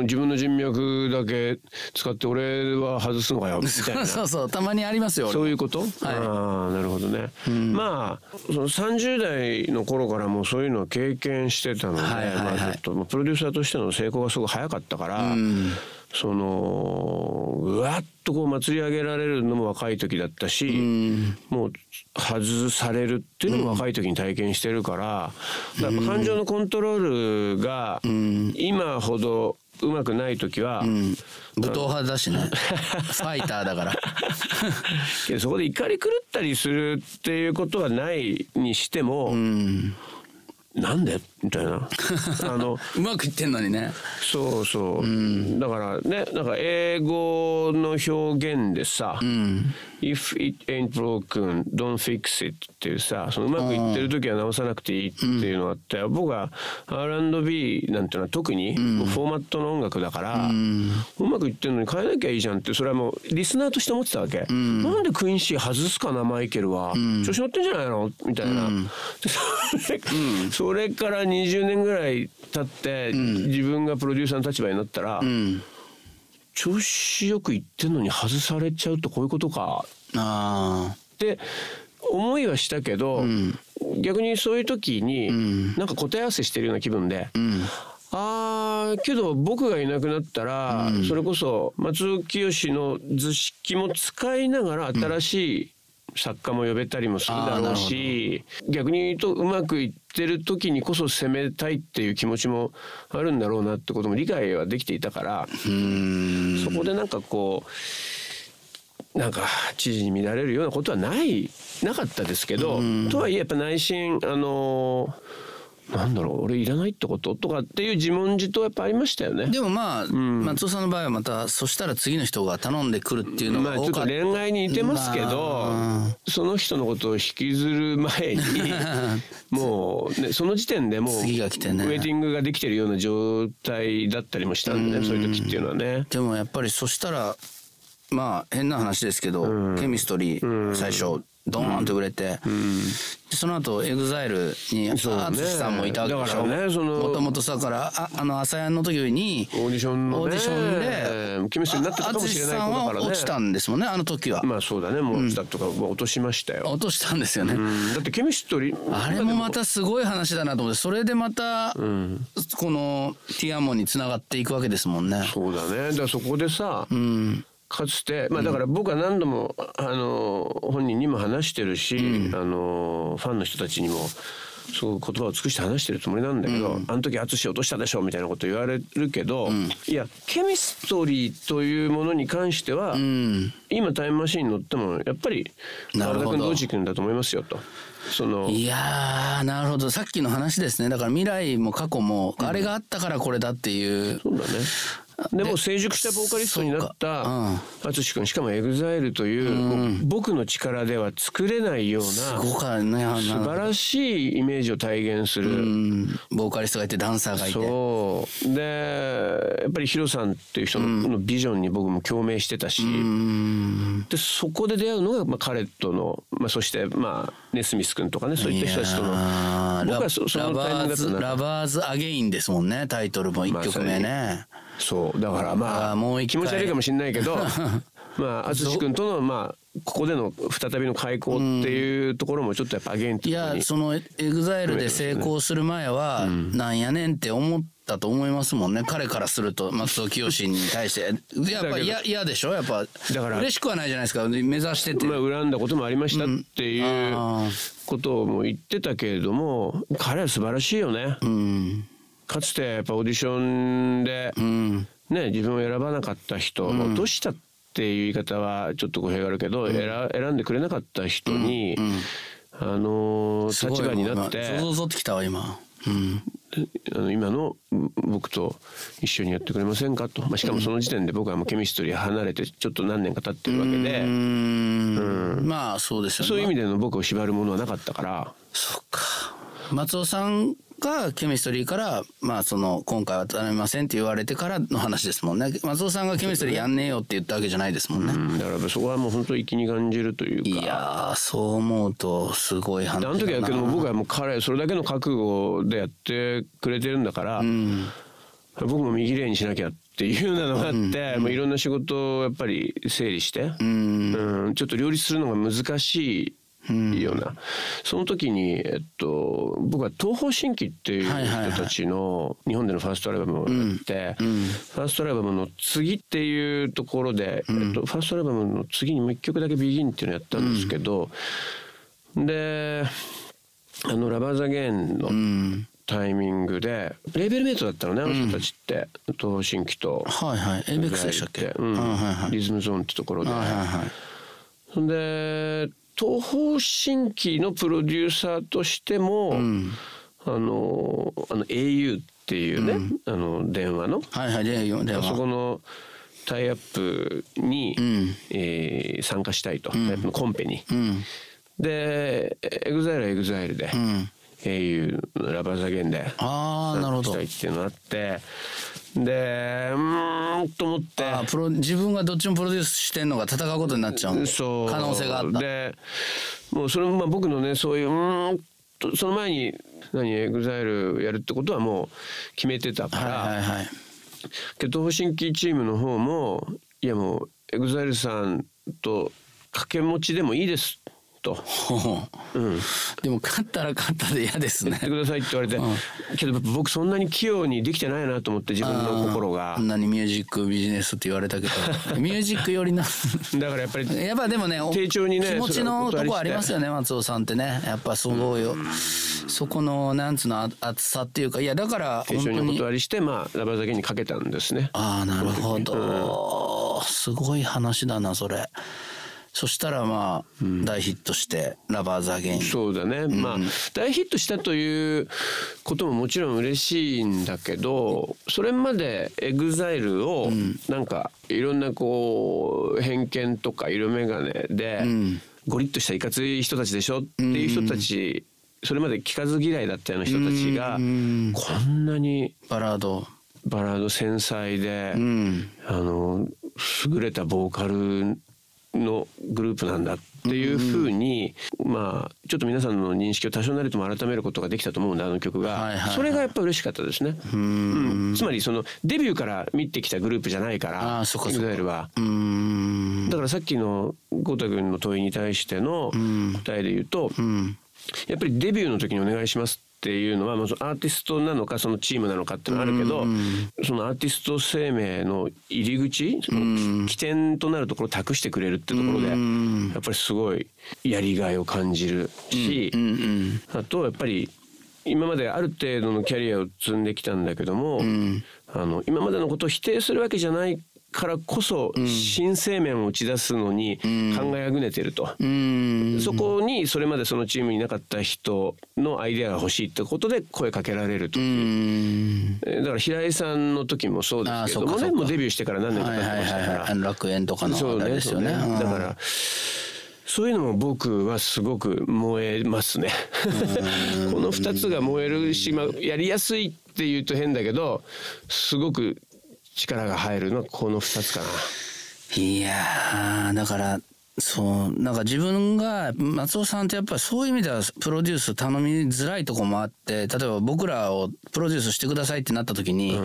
自分の人脈だけ使って俺は外すのかよみたいそうな。そうそう。たまにありますよ俺そういうこと、ああなるほどね、まあその30代の頃からもうそういうのを経験してたので、はいはいはい。まあちょっとまあプロデューサーとしての成功がすごい早かったから、そのうわっとこう祭り上げられるのも若い時だったし、もう外されるっていうのも若い時に体験してるから、やっぱ感情のコントロールが今ほどうまくない時は、武闘派だしね。ファイターだから。そこで怒り狂ったりするっていうことはないにしても、なんでみたいな。あの うまくいってんのにね。そうそう、だからねなんか英語の表現でさ「If it ain't broken don't fix it」っていうさそのうまくいってる時は直さなくていいっていうのがあって、僕は R&B なんていうのは特にフォーマットの音楽だから、うまくいってるのに変えなきゃいいじゃんってそれはもうリスナーとして思ってたわけ、なんでクイーンシー外すかなマイケルは、調子乗ってんじゃないの？みたいな、それから 20年ぐらい経って、自分がプロデューサーの立場になったら、調子よくいってんのに外されちゃうとこういうことか。あって思いはしたけど、逆にそういう時になんか答え合わせしてるような気分で。あーけど僕がいなくなったら、それこそ松尾清の図式も使いながら新しい作家も呼べたりもするだろうし逆に言うとうまくいってる時にこそ攻めたいっていう気持ちもあるんだろうなってことも理解はできていたからそこでなんかこうなんか知事に乱れるようなことはないなかったですけどとはいえやっぱ内心あのなんだろう俺いらないってこと？とかっていう自問自答やっぱありましたよね。でもまあ、松尾さんの場合はまたそしたら次の人が頼んでくるっていうのまあちょっと恋愛に似てますけど、まその人のことを引きずる前に もう、ね、その時点でもう次が来てね。ウェイティングができてるような状態だったりもしたんでねそういう時っていうのはね。でもやっぱりそしたらまあ変な話ですけど、ケミストリー最初ドーンと売れて、でその後エグザイルに淳さんもいたわけでしょ。もともとさからああの朝やんの時にオーディションのねオーディションでケミストリーになってたかもしれない淳さんは落ちたんですもんねあの時は、まあそうだねもう落ちたとか、まあ落としましたよ。落としたんですよね、うん。だってケミストリーあれもまたすごい話だなと思ってそれでまた、この Ti Amo につながっていくわけですもんね。そうだね。だそこでさ、かつてまあだから僕は何度もあの本人にも話してるし、あのファンの人たちにもすごく言葉を尽くして話してるつもりなんだけど、あの時淳落としたでしょみたいなこと言われるけど、いやケミストリーというものに関しては、今タイムマシーンに乗ってもやっぱりなるほど。原田君同時君だと思いますよと。そのいやーなるほど。さっきの話ですね。だから未来も過去も、あれがあったからこれだっていう。そうだね。でも成熟したボーカリストになった淳君しかもエグザイルという、僕の力では作れないような素晴らしいイメージを体現する。うん。ボーカリストがいてダンサーがいて。そう。でやっぱりヒロさんっていう人のビジョンに僕も共鳴してたし、でそこで出会うのが、まあ、彼との、まあ、そして、まあ、ネスミス君とかねそういった人たちとの僕はそのタイミングバーズだったな。ラバーズアゲインですもんねタイトルも一曲目ね、そう。だからまあもう気持ち悪いかもしれないけど まあ淳君とのまあここでの再びの邂逅っていうところもちょっとやっぱ again っていやそのエグザイルで成功する前は、なんやねんって思ったと思いますもんね。彼からすると松尾潔に対して。やっぱ嫌嫌でしょ？やっぱだから嬉しくはないじゃないですか。目指してて、まあ恨んだこともありましたっていうあことも言ってたけれども彼は素晴らしいよね。うんかつてやっぱオーディションでうん。ね自分を選ばなかった人落としたっていう言い方はちょっと語弊があるけど、選選んでくれなかった人に、あの立場になってゾゾゾってきたわ今。であの今のうん僕と一緒にやってくれませんかと、まあ、しかもその時点で僕はもうケミストリー離れてちょっと何年か経ってるわけで、うん。まあそうですよね。そういう意味での僕を縛るものはなかったから。そっか。松尾さんがケミストリーからまあその今回は頼みませんって言われてからの話ですもんね。松尾さんがケミストリーやんねえよって言ったわけじゃないですもんね、うん。だからそこはもう本当に気に感じるというか。いやーそう思うとすごい話でだなあの時はけど僕はもう彼それだけの覚悟でやってくれてるんだから、僕も身ぎれいにしなきゃっていうのがあって、もういろんな仕事をやっぱり整理して、うん。ちょっと両立するのが難しいような、その時に、えっと、僕は東方神起っていう人たちの日本でのファーストアルバムをやって、ファーストアルバムの次っていうところで、えっと、ファーストアルバムの次にもう一曲だけ「ビギンっていうのをやったんですけど、であの「ラバーザゲンのタイミングでレーベルメイトだったのねあの人たちって、東方神起と。はいはい。エイベックスでしたっけ、うん。はいはいはい。リズムゾーンってところで。はいはいはい。そんで東方神起のプロデューサーとしても、あのあの au っていうね、あの電話の。はいはいで電あそこ話のタイアップに、ん。えー参加したいと、タイアップのコンペに。うん。でエグザイルはエグザイルで、ん。au の Lovers Again でああなるほど。したいっていうのがあってでうーんと思って。プロ自分がどっちもプロデュースしてんのが戦うことになっちゃう。そう。可能性があった。でもうそれもまあ僕のねそういううーんとその前に何エグザイルやるってことはもう決めてたから、はいはいはい。けど東方神起チームの方もいやもうエグザイルさんと掛け持ちでもいいですと。ほううん、でも勝ったら勝ったで嫌ですね。やってくださいって言われて、けどやっぱ僕そんなに器用にできてないなと思って自分の心が。あんなにミュージックビジネスって言われたけど。ミュージック寄りな。だからやっぱりやっぱでもねお丁重にね気持ちのとこありますよね松尾さんってね。やっぱすごいよそこのなんつうのあ厚さっていうか。いやだから本当に。断りしてまあ Lovers にかけたんですね。ああなるほど。すごい話だなそれそしたらまあ大ヒットして「ラバーザゲイン」そうだね、まあ大ヒットしたということももちろん嬉しいんだけどそれまでエグザイルをなんかいろんなこう偏見とか色眼鏡でゴリッとしたいかつい人たちでしょっていう人たちそれまで聞かず嫌いだったような人たちがこんなにバラード。バラード繊細で、うん。あの優れたボーカルのグループなんだっていうふうに、まあちょっと皆さんの認識を多少なりとも改めることができたと思うんだあの曲が、はいはいはい。それがやっぱ嬉しかったですね。うん。つまりそのデビューから見てきたグループじゃないからあーそっかそっか。EXILE は。うーん。だからさっきの豪太君の問いに対しての答えで言うと、うん。やっぱりデビューの時にお願いしますっていうのは、まあ、そのアーティストなのかそのチームなのかっていうのはあるけど、そのアーティスト生命の入り口その起点となるところを託してくれるってところで、やっぱりすごいやりがいを感じるし、うんうんあとやっぱり今まである程度のキャリアを積んできたんだけども、あの今までのことを否定するわけじゃないからこそ、新生命を打ち出すのに考えあぐねてると。そこにそれまでそのチームにいなかった人のアイデアが欲しいってことで声かけられるとう。ーん。えーだから平井さんの時もそうですけどもねもうデビューしてから何年か経ってましたから楽園とかのあれですよね。うん。だからそういうのも僕はすごく燃えますね。この2つが燃えるし、まあ、やりやすいっていうと変だけどすごく力が入るのはこの2つかな。いやーだからそうなんか自分が松尾さんってやっぱりそういう意味ではプロデュース頼みづらいとこもあって例えば僕らをプロデュースしてくださいってなった時に、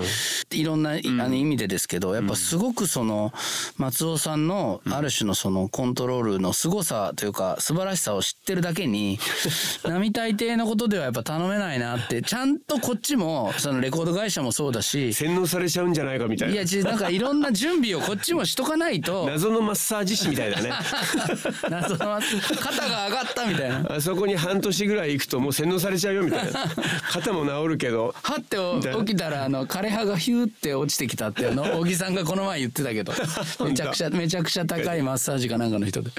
いろんな、あの意味でですけどやっぱすごくその松尾さんのある種のそのコントロールの凄さというか素晴らしさを知ってるだけに 並大抵のことではやっぱ頼めないなってちゃんとこっちもそのレコード会社もそうだし洗脳されちゃうんじゃないかみたいな。いやちなんかいろんな準備をこっちもしとかないと。謎のマッサージ師みたいだね 謎の肩が上がったみたいな。あ そこに半年ぐらい行くともう洗脳されちゃうよみたいな。肩も治るけど。はって起きたらあの枯葉がヒューって落ちてきたってあの小木さんがこの前言ってたけど。めちゃくちゃめちゃくちゃ高いマッサージかなんかの人で。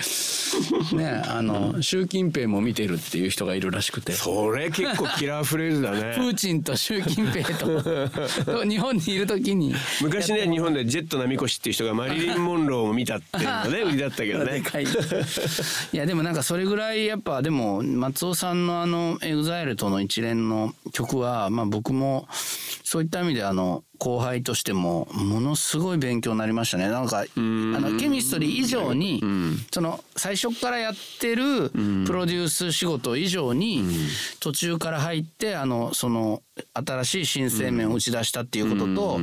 ねあの習近平も見てるっていう人がいるらしくて。それ結構キラーフレーズだプねーチンと習近平と。日本にいる時に。昔ね日本でジェット波越っていう人がマリリン・モンローを見たっていうのがね売りだったけどねでかい。いやでもなんかそれぐらいやっぱでも松尾さんのあの EXILE との一連の曲はまあ僕もそういった意味であの後輩としてもものすごい勉強になりましたね。なんかあのケミストリー以上にその最初からやってるプロデュース仕事以上に途中から入ってあのその新しい新生命を打ち出したっていうことと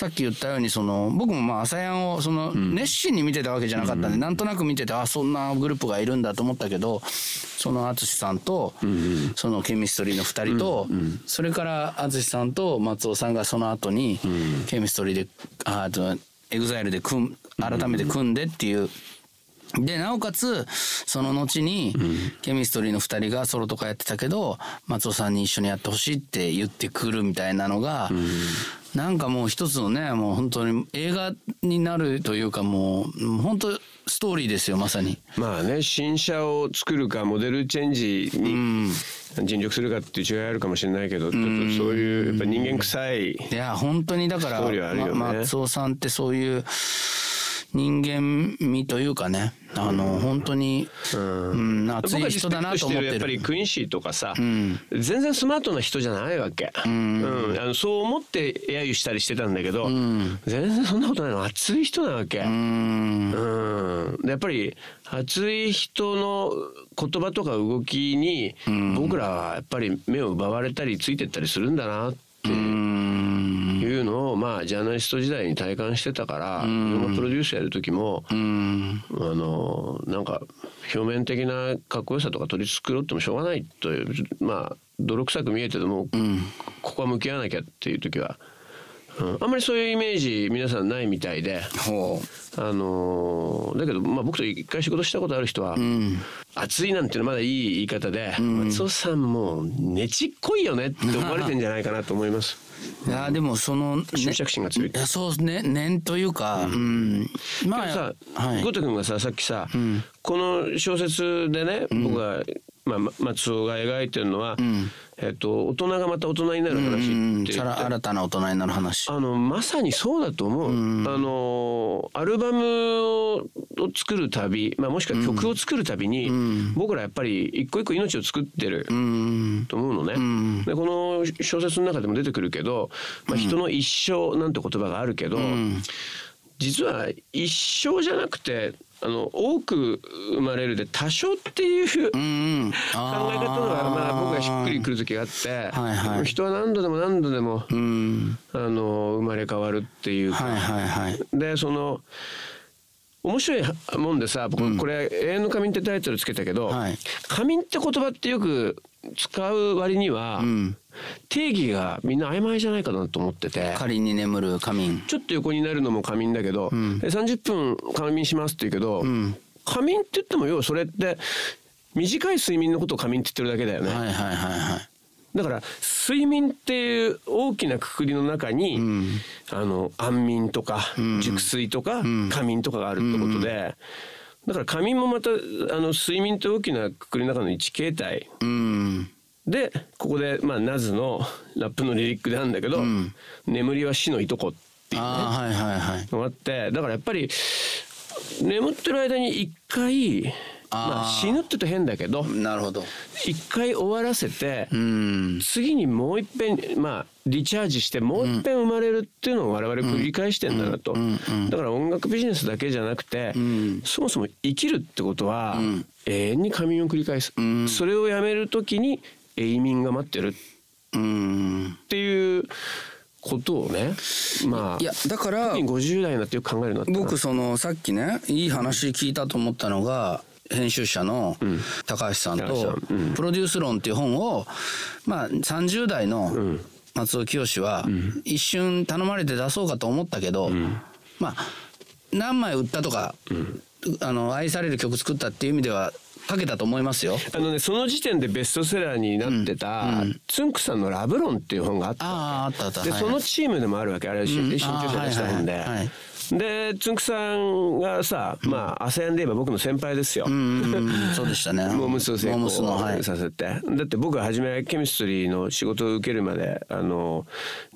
さっき言ったようにその僕もまあ ASAYAN をその熱心に見てたわけじゃなかったんで、なんとなく見ててあそんなグループがいるんだと思ったけどその淳さんと、そのケミストリーの2人と、それから淳さんと松尾さんがその後に、ケミストリーでああとエグザイルで組ん改めて組んでっていう。でなおかつその後にケミストリーの2人がソロとかやってたけど松尾さんに一緒にやってほしいって言ってくるみたいなのが、なんかもう一つのねもう本当に映画になるというかもう本当ストーリーですよまさに。まあね新車を作るかモデルチェンジに尽力するかっていう違いあるかもしれないけどちょっとそういうやっぱ人間臭いいや本当にだから、ね。ま松尾さんってそういう人間味というかねあの、本当に、うん。熱い僕がリスペ人だなと思ってる。っぱりクイーンシーとかさ、全然スマートな人じゃないわけ、うん。あのそう思って揶揄したりしてたんだけど、全然そんなことない。の熱い人なわけ、うん。やっぱり熱い人の言葉とか動きに僕らはやっぱり目を奪われたりついてったりするんだなっていうのをまあジャーナリスト時代に体感してたから自分がプロデュースやる時もうん。あのなんか表面的なかっこよさとか取り繕ってもしょうがないというまあ泥臭く見えてても、ここは向き合わなきゃっていう時は、うん、あんまりそういうイメージ皆さんないみたいで。ほあのーだけど、まあ、僕と一回仕事したことある人は「熱い」なんていうのはまだいい言い方で、松尾さんもうねちっこいよねって思われてんじゃないかなと思います。ういやでもその、ね、執着心が強い。そうね。念というか、うん、までもさ、はい。ゴト君がささっきさ、この小説でね、僕が、まあ、ま松尾が描いてるのは、えっと、大人がまた大人になる話って新たな大人になる話。あのまさにそうだと思う、あのアルバムを作る旅、まあ、もしくは曲を作る旅に、僕らやっぱり一個一個命を作ってるうん。と思うのね、でこの小説の中でも出てくるけど、まあ、人の一生なんて言葉があるけど、実は一生じゃなくてあの多く生まれるで多少っていううん考え方がまあ僕がしっくりくる時があって、はいはい。人は何度でも何度でも、うん。あの生まれ変わるっていうか、はいはいはい。でその面白いもんでさ僕これ「永遠の仮眠」ってタイトルつけたけど、はい。仮眠って言葉ってよく使う割には、ん定義がみんな曖昧じゃないかなと思ってて。仮に眠る仮眠。ちょっと横になるのも仮眠だけど、え30分仮眠しますって言うけど、仮眠って言っても要はそれって短い睡眠のことを仮眠って言ってるだけだよね。はいはいはいはい。だから睡眠っていう大きなくくりの中に、あの安眠とか、熟睡とか、仮眠とかがあるってことで、だから仮眠もまたあの睡眠って大きなくくりの中の一形態。うん。でここでまあナズの ラップのリリックであるんだけど「眠りは死のいとこ」っていうね。はいはいはい。のがあってだからやっぱり眠ってる間に一回まあ、死ぬって言うと変だけどなるほど。一回終わらせて、うん。次にもう一遍まあリチャージしてもう一遍生まれるっていうのを我々繰り返してんだなと、だから音楽ビジネスだけじゃなくて、そもそも生きるってことは、永遠に仮眠を繰り返す、それをやめる時に永眠が待ってる。っうん。ていうことをねまあいやだから特に50代になってよく考えるな僕そのさっきねいい話聞いたと思ったのが編集者の高橋さんとさん。うん「プロデュース論」っていう本をまあ30代の松尾清は一瞬頼まれて出そうかと思ったけどまあ何枚売ったとかあの愛される曲作ったっていう意味ではかけたと思いますよ。あのねその時点でベストセラーになってた、つんくさんの「ラブロン」っていう本があったあああったあった。で、はいそのチームでもあるわけ。あれ新うん。新潮社出した本で。はいはいでつんくさんがさまあ ASEAN で言えば僕の先輩ですよ。そうでしたね。モームスを成。功させて、だって僕は初めケミストリーの仕事を受けるまであの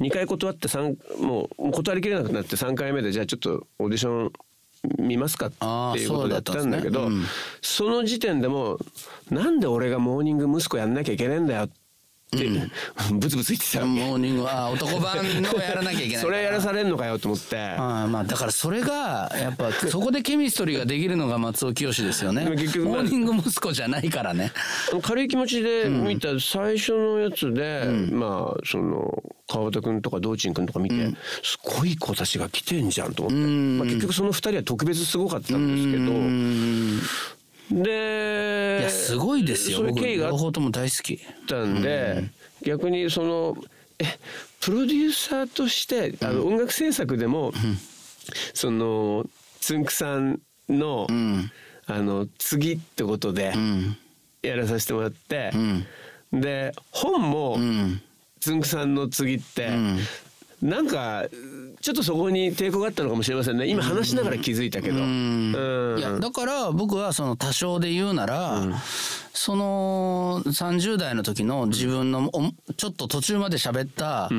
2回断って三もう断りきれなくなって3回目でじゃあちょっとオーディション見ますかっていうことでやったんだけどその時点でもうなんで俺がモーニング息子やんなきゃいけねえんだよって、ブツブツ言ってたモーニングあー男版のやらなきゃいけない。それやらされんのかよと思って。あーまあだからそれがやっぱそこでケミストリーができるのが松尾潔ですよね。結局モーニング息子じゃないからね。軽い気持ちで見た最初のやつで、まあその川端君とか道珍君とか見て、すごい子たちが来てんじゃんと思って、まあ、結局その二人は特別すごかったんですけど、でいやすごいですよ。そうい経緯があっ両方とも大好き。たんで、逆にそのえプロデューサーとしてあの音楽制作でも、そのつんくさんの、あの次ってことで。うんやらさせてもらって、んで本も、んつんくさんの次って、なんかちょっとそこに抵抗があったのかもしれませんね。今話しながら気づいたけど、うん。いやだから僕はその多少で言うなら、その30代の時の自分のおちょっと途中まで喋った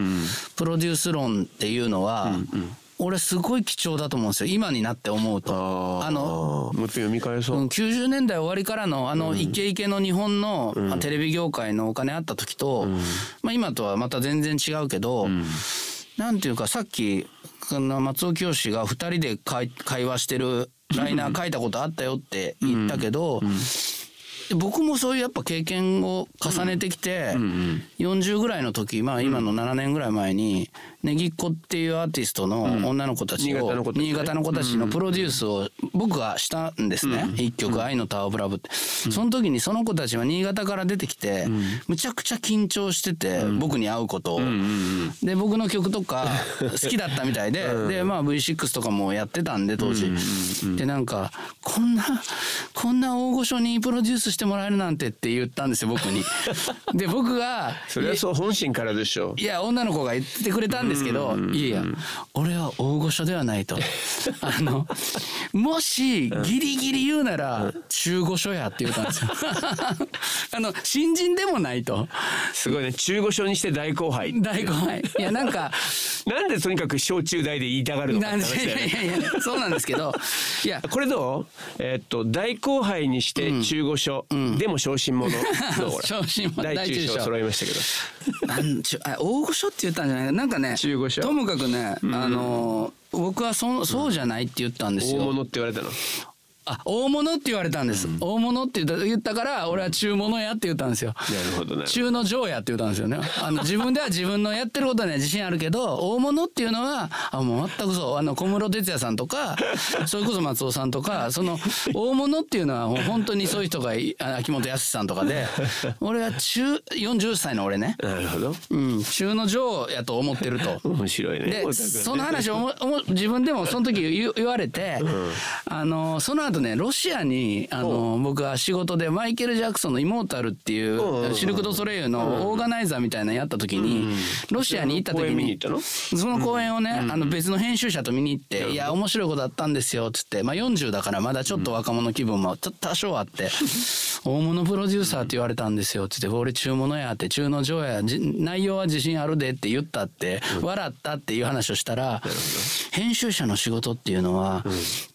プロデュース論っていうのは、俺すごい貴重だと思うんですよ。今になって思うと。あのもう一回読み返そう、うん90年代終わりからのあのイケイケの日本のテレビ業界のお金あった時と、まあ、今とはまた全然違うけど、なんていうかさっき松尾清が2人で会会話してるライナー 書いたことあったよって言ったけど。僕もそういうやっぱ経験を重ねてきて、40ぐらいの時まあ今の7年ぐらい前にねぎっこっていうアーティストの女の子たちを、新潟の子たちね。新潟の子たちのプロデュースを僕がしたんですね、一曲「愛のタワーオブラブ」って、その時にその子たちは新潟から出てきて、むちゃくちゃ緊張してて、僕に会うことを、で僕の曲とか 好きだったみたいで、でまあ V6 とかもやってたんで当時、でなんかこんなこんな大御所にプロデュースしてもらえるなんてって言ったんですよ僕に。で僕がそれはそう本心からでしょいや女の子が言ってくれたんですけど、いやいや俺は大御所ではないと。あのもしギリギリ言うなら中御所やって言ったんですよ。あの新人でもないと。すごいね。中古書にして大後輩大後輩。いやなんか なんでとにかく小中大で言いたがるのかい話だよね。やいやいやそうなんですけどいやこれどう？えーっと大後輩にして中古書、でも小心者。小心者。大中小。揃いましたけどなんちゅあ大御所って言ったんじゃない？なんかね中御所。ともかくね、あの僕はそそうじゃないって言ったんですよ。大物って言われたの？あ大物って言われたんです、大物って言ったから俺は中物やって言ったんですよ。なるほどね中の上やって言ったんですよね。あの自分では自分のやってることには 自信あるけど大物っていうのはあもう全くそう。あの小室哲哉さんとか それこそ松尾さんとかその大物っていうのはもう本当にそういう人が秋元康さんとかで俺は中40歳の俺ね、なるほど。うん、中の上やと思ってると。面白いね。でその話を自分でもその時言われて、あのその後ねロシアにあの僕は仕事でマイケル・ジャクソンの「イモータル」っていうシルク・ドゥ・ソレイユのオーガナイザーみたいなのやった時にロシアに行った時にその公演をねあの別の編集者と見に行って「いや面白いことあったんですよ」っつってまあ40だからまだちょっと若者気分も多少あって「大物プロデューサーって言われたんですよ」っつって「俺中物や」って「中の上やじ内容は自信あるで」って言ったって笑ったっていう話をしたら編集者の仕事っていうのは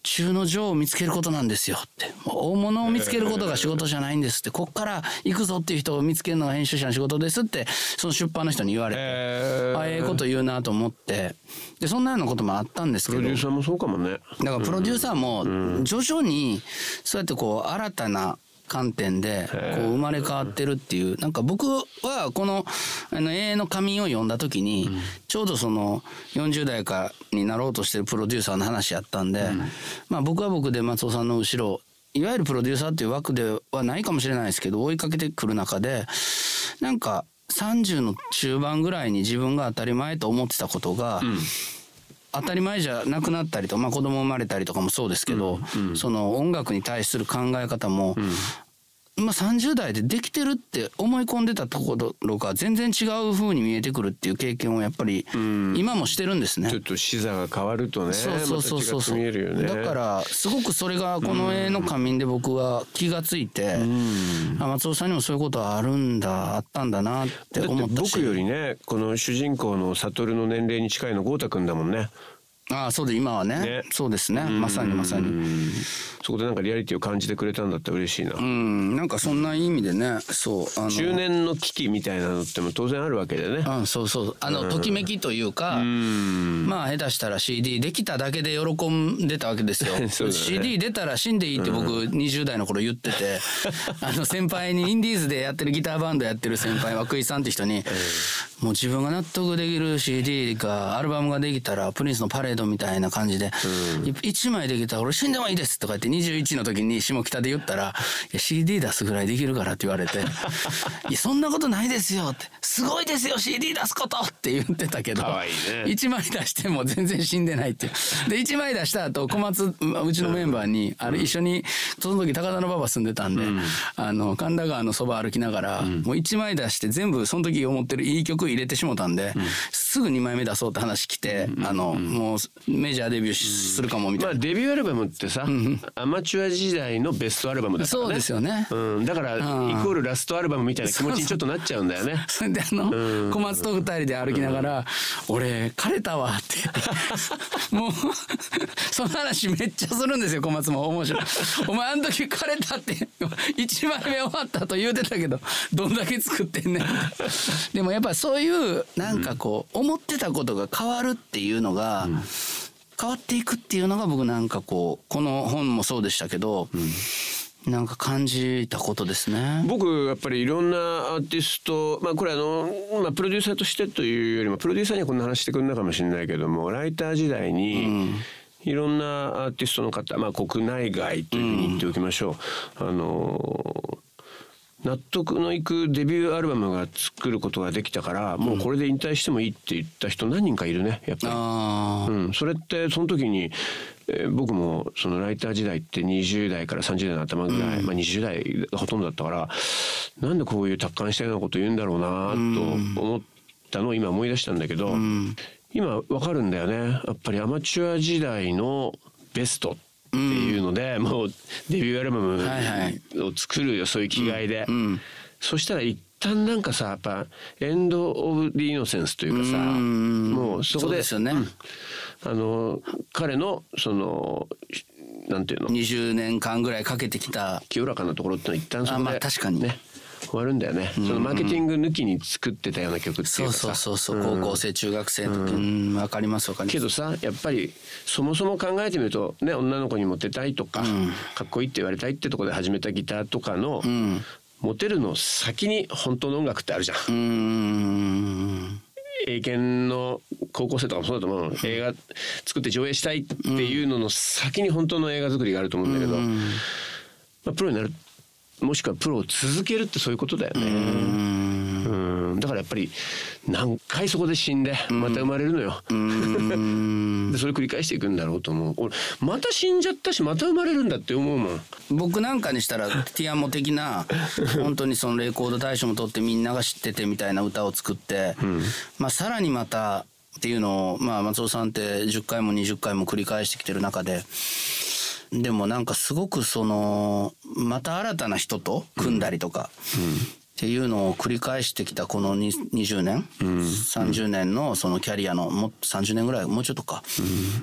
中の上を見つけることなんですよって。大物を見つけることが仕事じゃないんですって。こっから行くぞっていう人を見つけるのが編集者の仕事ですってその出版の人に言われて。えあええこと言うなと思って。でそんなようなこともあったんですプけど。だロデューサーもそうかもね。からプロデューサーも徐々にそうやってこう新たな観点でこう生まれ変わってるっていうなんか僕はこの「あの永遠の仮眠」を読んだ時にちょうどその40代からになろうとしてるプロデューサーの話やったんでまあ僕は僕で松尾さんの後ろいわゆるプロデューサーっていう枠ではないかもしれないですけど追いかけてくる中でなんか30の中盤ぐらいに自分が当たり前と思ってたことが、当たり前じゃなくなったりと、まあ、子供生まれたりとかもそうですけど、その音楽に対する考え方も、まあ、30代でできてるって思い込んでたところが全然違う風に見えてくるっていう経験をやっぱり今もしてるんですね。ちょっと視座が変わるとねそうそうそうそう。また違って見えるよね。だからすごくそれがこの絵の仮眠で僕は気がついて、あ松尾さんにもそういうことはあるんだあったんだなってだって思ったし。僕よりねこの主人公の悟の年齢に近いの豪太くんだもんねああそうで今はね。ね。そうですね。まさにまさに。うんそこでなんかリアリティを感じてくれたんだったら嬉しいな、うん、なんかそんな意味でねそうあの。中年の危機みたいなのっても当然あるわけでね。うん、そうそう。あの、ときめきというか、まあ下手したら CD できただけで喜んでたわけですよ。ね。CD 出たら死んでいいって僕20代の頃言ってて、あの先輩にインディーズでやってるギターバンドやってる先輩涌井さんって人に、もう自分が納得できる CD がアルバムができたらプリンスのパレードみたいな感じで、1枚できたら俺死んでもいいですとか言って21の時に下北で言ったらいや CD 出すぐらいできるからって言われて いやそんなことないですよってすごいですよ CD 出すことって言ってたけどいいね。1枚出しても全然死んでないっていう。で1枚出した後小松うちのメンバーにあれ一緒にその時高田の馬場住んでたんで、あの神田川のそば歩きながら、もう1枚出して全部その時思ってるいい曲入れてしもたんで、すぐ2枚目出そうって話来て、あのもうメジャーデビューしするかもみたいな。まあデビューアルバムってさ、アマチュア時代のベストアルバムだからね。そうですよね。うん、だからイコールラストアルバムみたいな気持ちにちょっとなっちゃうんだよね。それ であの、小松と二人で歩きながら「俺枯れたわ」ってもうその話めっちゃするんですよ小松も。面白い「お前あの時枯れたって1枚目終わったと言うてたけどどんだけ作ってんねん」でもやっぱそういうなんかこう思ってたことが変わるっていうのが、変わっていくっていうのが僕なんかこうこの本もそうでしたけど、なんか感じたことですね。僕やっぱりいろんなアーティストまあこれあの、まあ、プロデューサーとしてというよりもプロデューサーにはこんな話してくれないかもしれないけどもライター時代に、いろんなアーティストの方、まあ、国内外というふうに言っておきましょう、あの納得のいくデビューアルバムが作ることができたから、もうこれで引退してもいいって言った人何人かいるねやっぱり。うん、それってその時に、えー僕もそのライター時代って20代から30代の頭ぐらい、まあ、20代がほとんどだったからなんでこういう達観したようなこと言うんだろうなと思ったのを今思い出したんだけど、今わかるんだよね。やっぱりアマチュア時代のベスト。っていうので、もうデビューアルバムはいはい。を作るよそういう気概で。そしたら一旦なんかさやっぱエンド・オブ・ディ・イノセンスというかさもうそこでそうですよね。あの彼のそのなんていうの？20年間ぐらいかけてきた清らかなところってのは一旦そこあで、まあ確かに。ね終わるんだよね、そのマーケティング抜きに作ってたような曲っていそううかさ。そうそうそう、高校生中学生の。時うん。わかりますわかります。けどさやっぱりそもそも考えてみるとね女の子にモテたいとか、かっこいいって言われたいってところで始めたギターとかの、モテるの先に本当の音楽ってあるじゃん。うーん。英検の高校生とかもそうだと思う。の映画作って上映したいっていうのの先に本当の映画作りがあると思うんだけど、まあ、プロになるもしくはプロを続けるってそういうことだよね。うんだからやっぱり何回そこで死んでまた生まれるのよ。でそれ繰り返していくんだろうと思う。俺また死んじゃったしまた生まれるんだって思うもん。僕なんかにしたら ティアモ的な本当にそのレコード大賞も取ってみんなが知っててみたいな歌を作って、まあさらにまたっていうのを、まあ、松尾さんって10回も20回も繰り返してきてる中ででもなんかすごくそのまた新たな人と組んだりとか。っていうのを繰り返してきたこのに20年、30年のそのキャリアのもっと30年ぐらいもうちょっとか、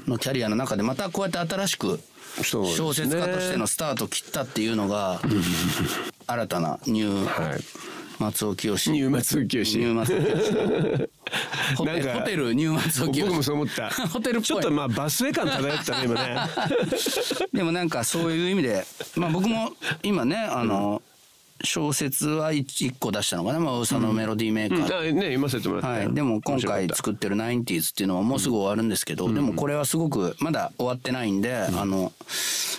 のキャリアの中でまたこうやって新しく小説家としてのスタートを切ったっていうのが新たなニューはい松尾清。ニューマツウキヨシニュー松尾清。ホテホテルニュー松尾清。僕もそう思った。ホテルちょっとまあバスエ感漂ったね今ね。でもなんかそういう意味でまあ僕も今ねあの小説は 1, 個出したのかな「まあ、そのメロディーメーカー」あね読ませてもらって、はい、でも今回作ってる 90s っていうのはもうすぐ終わるんですけど、でもこれはすごくまだ終わってないんで、あの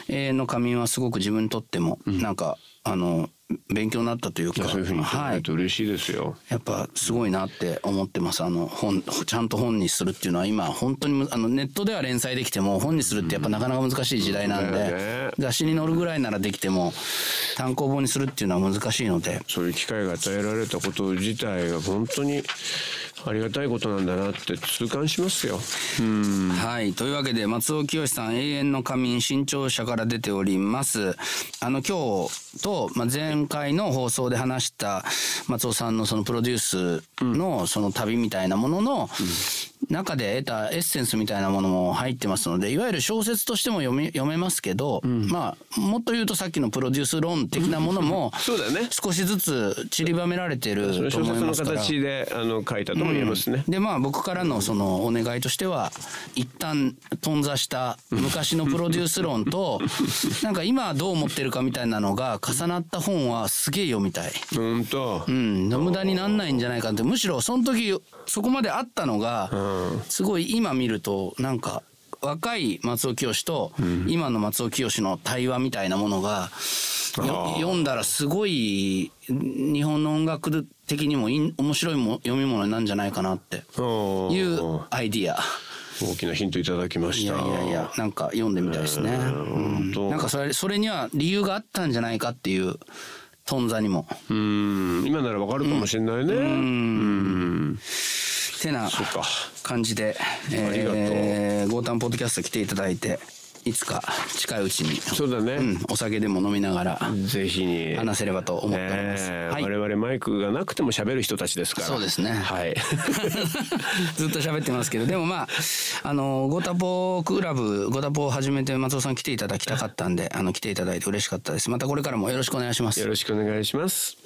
永遠の仮眠はすごく自分にとってもなんか、あの勉強になったというかそういうふうに言ってもらはいえると嬉しいですよ。やっぱすごいなって思ってますあの本ちゃんと本にするっていうのは今本当にむあのネットでは連載できても本にするってやっぱなかなか難しい時代なんだよでね雑誌に載るぐらいならできても単行本にするっていうのは難しいのでそういう機会が与えられたこと自体が本当にありがたいことなんだなって痛感しますよ。うん。はいというわけで松尾清さん永遠の仮眠新潮社から出ておりますあの今日と、まあ、前回の放送で話した松尾さんのそのプロデュースのその旅みたいなものの中で得たエッセンスみたいなものも入ってますのでいわゆる小説としても読み読めますけど、まあもっと言うとさっきのプロデュース論的なものも 少しずつ散りばめられてるとその小説の思いますから。形であの書いたとも言えますね。でまあ僕からのそのお願いとしては一旦頓挫した昔のプロデュース論と なんか今どう思ってるかみたいなのが重なった本はすげえ読みたい。本当？うん、無駄になんないんじゃないかってむしろその時そこまであったのがすごい今見るとなんか若い松尾清と今の松尾清の対話みたいなものがよ読んだらすごい日本の音楽的にも面白いも読み物なんじゃないかなっていうアイディア。大きなヒントいただきまいした。やいやいやなんか読んでみたいですね。うん当なんかそれそれには理由があったんじゃないかっていう頓挫にも。うん。今ならわかるかもしれないね。うん。てな。感じで、ありがとうえー、ゴータンポッドキャスト来ていただいていつか近いうちに、そうだね。うん、お酒でも飲みながらぜひに。話せればと思っております。ねえはい、我々マイクがなくても喋る人たちですから。そうですねはい。ずっと喋ってますけどでもまああのゴタポクラブゴタポを始めて松尾さん来ていただきたかったんであの来ていただいて嬉しかったですまたこれからもよろしくお願いしますよろしくお願いします。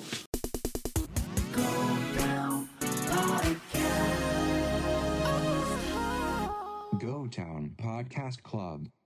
Go Town Podcast Club.